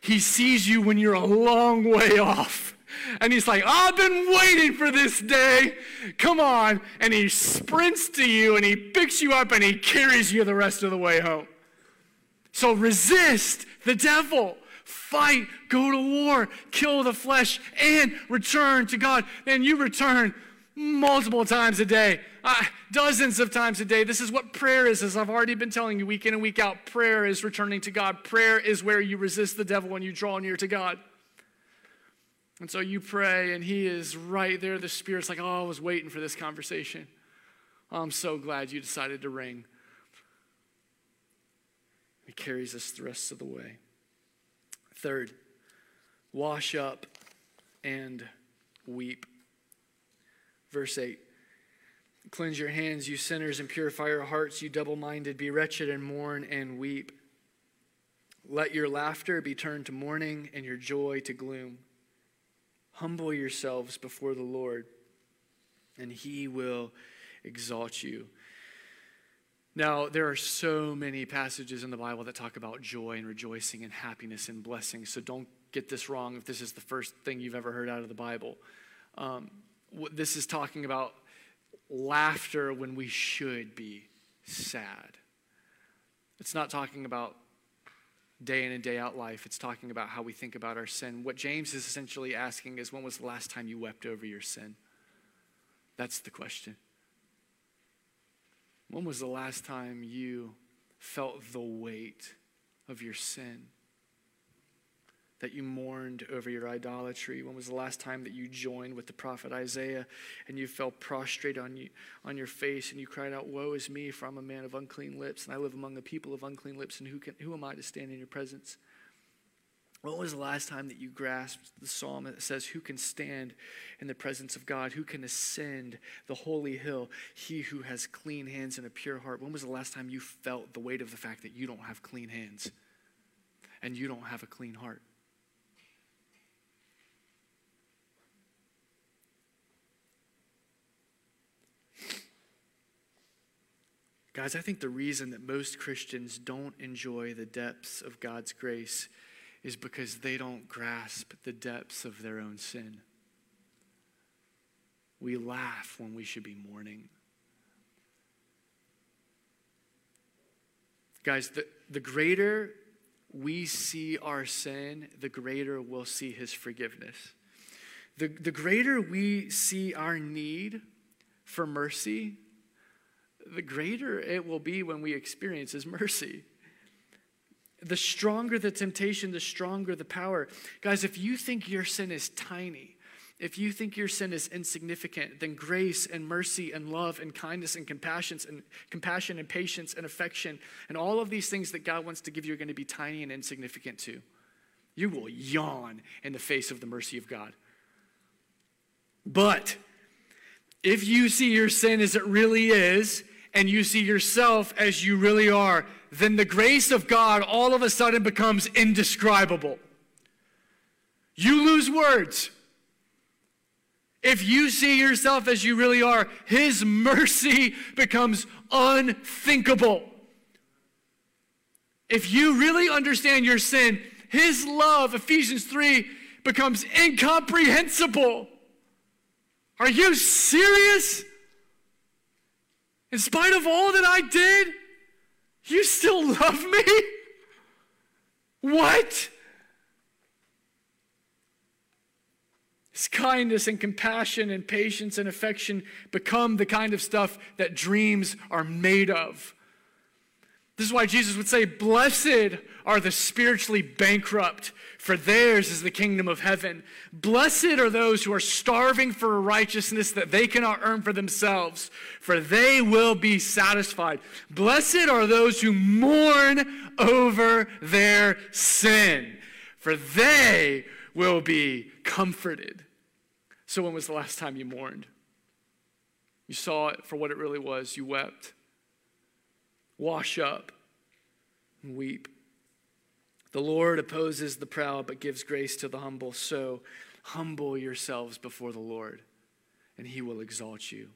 B: He sees you when you're a long way off. And he's like, I've been waiting for this day. Come on. And he sprints to you and he picks you up and he carries you the rest of the way home. So resist the devil. Fight, go to war, kill the flesh, and return to God. And you return multiple times a day, uh, dozens of times a day. This is what prayer is, as I've already been telling you week in and week out. Prayer is returning to God. Prayer is where you resist the devil and you draw near to God. And so you pray, and He is right there. The Spirit's like, oh, I was waiting for this conversation. Oh, I'm so glad you decided to ring. He carries us the rest of the way. Third, wash up and weep. Verse 8 Cleanse your hands, you sinners, and purify your hearts, you double minded. Be wretched and mourn and weep. Let your laughter be turned to mourning and your joy to gloom. Humble yourselves before the Lord, and he will exalt you. Now, there are so many passages in the Bible that talk about joy and rejoicing and happiness and blessing. So don't get this wrong if this is the first thing you've ever heard out of the Bible. Um, this is talking about laughter when we should be sad. It's not talking about day in and day out life. It's talking about how we think about our sin. What James is essentially asking is when was the last time you wept over your sin? That's the question. When was the last time you felt the weight of your sin? That you mourned over your idolatry? When was the last time that you joined with the prophet Isaiah and you fell prostrate on, you, on your face and you cried out, Woe is me, for I'm a man of unclean lips, and I live among a people of unclean lips, and who, can, who am I to stand in your presence? When was the last time that you grasped the psalm that says, Who can stand in the presence of God? Who can ascend the holy hill? He who has clean hands and a pure heart. When was the last time you felt the weight of the fact that you don't have clean hands and you don't have a clean heart? Guys, I think the reason that most Christians don't enjoy the depths of God's grace is because they don't grasp the depths of their own sin. We laugh when we should be mourning. Guys, the, the greater we see our sin, the greater we'll see his forgiveness. The, the greater we see our need for mercy, the greater it will be when we experience his mercy the stronger the temptation, the stronger the power. Guys, if you think your sin is tiny, if you think your sin is insignificant, then grace and mercy and love and kindness and compassion and compassion and patience and affection and all of these things that God wants to give you are going to be tiny and insignificant too. You will yawn in the face of the mercy of God. But if you see your sin as it really is, and you see yourself as you really are, then the grace of God all of a sudden becomes indescribable. You lose words. If you see yourself as you really are, His mercy becomes unthinkable. If you really understand your sin, His love, Ephesians 3, becomes incomprehensible. Are you serious? In spite of all that I did, you still love me? What? His kindness and compassion and patience and affection become the kind of stuff that dreams are made of. This is why Jesus would say, Blessed are the spiritually bankrupt, for theirs is the kingdom of heaven. Blessed are those who are starving for a righteousness that they cannot earn for themselves, for they will be satisfied. Blessed are those who mourn over their sin, for they will be comforted. So, when was the last time you mourned? You saw it for what it really was, you wept wash up, and weep. The Lord opposes the proud, but gives grace to the humble. So humble yourselves before the Lord, and he will exalt you.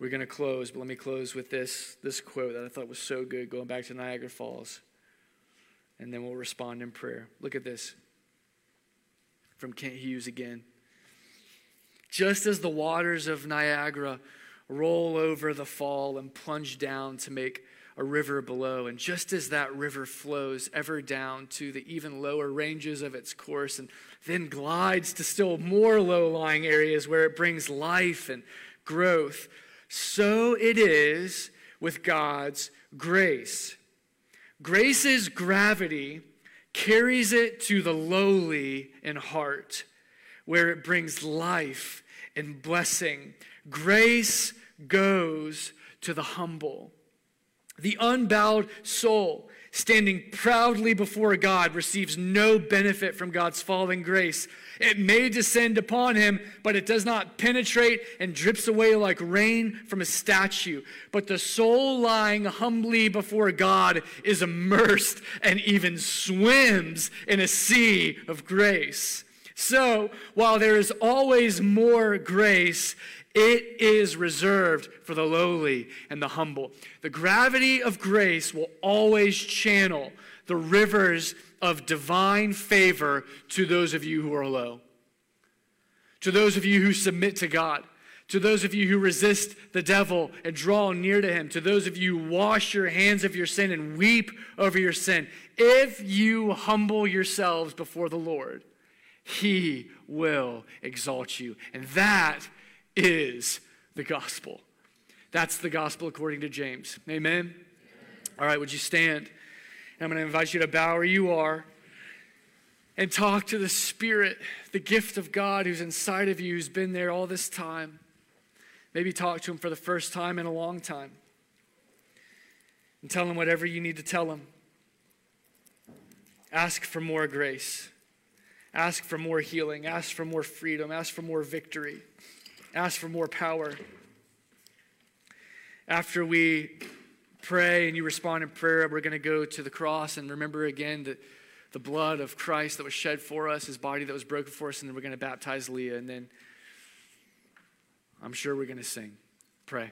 B: We're going to close, but let me close with this, this quote that I thought was so good, going back to Niagara Falls. And then we'll respond in prayer. Look at this from Kent Hughes again. Just as the waters of Niagara roll over the fall and plunge down to make a river below. And just as that river flows ever down to the even lower ranges of its course and then glides to still more low lying areas where it brings life and growth, so it is with God's grace. Grace's gravity carries it to the lowly in heart, where it brings life and blessing. Grace goes to the humble. The unbowed soul, standing proudly before God, receives no benefit from God's falling grace. It may descend upon him, but it does not penetrate and drips away like rain from a statue. But the soul lying humbly before God is immersed and even swims in a sea of grace. So, while there is always more grace, it is reserved for the lowly and the humble. The gravity of grace will always channel the rivers of divine favor to those of you who are low, to those of you who submit to God, to those of you who resist the devil and draw near to him, to those of you who wash your hands of your sin and weep over your sin. If you humble yourselves before the Lord, he will exalt you. And that is the gospel. That's the gospel according to James. Amen? All right, would you stand? I'm going to invite you to bow where you are and talk to the Spirit, the gift of God who's inside of you, who's been there all this time. Maybe talk to Him for the first time in a long time. And tell Him whatever you need to tell Him. Ask for more grace. Ask for more healing. Ask for more freedom. Ask for more victory. Ask for more power. After we pray and you respond in prayer, we're going to go to the cross and remember again that the blood of Christ that was shed for us, his body that was broken for us, and then we're going to baptize Leah. And then I'm sure we're going to sing. Pray.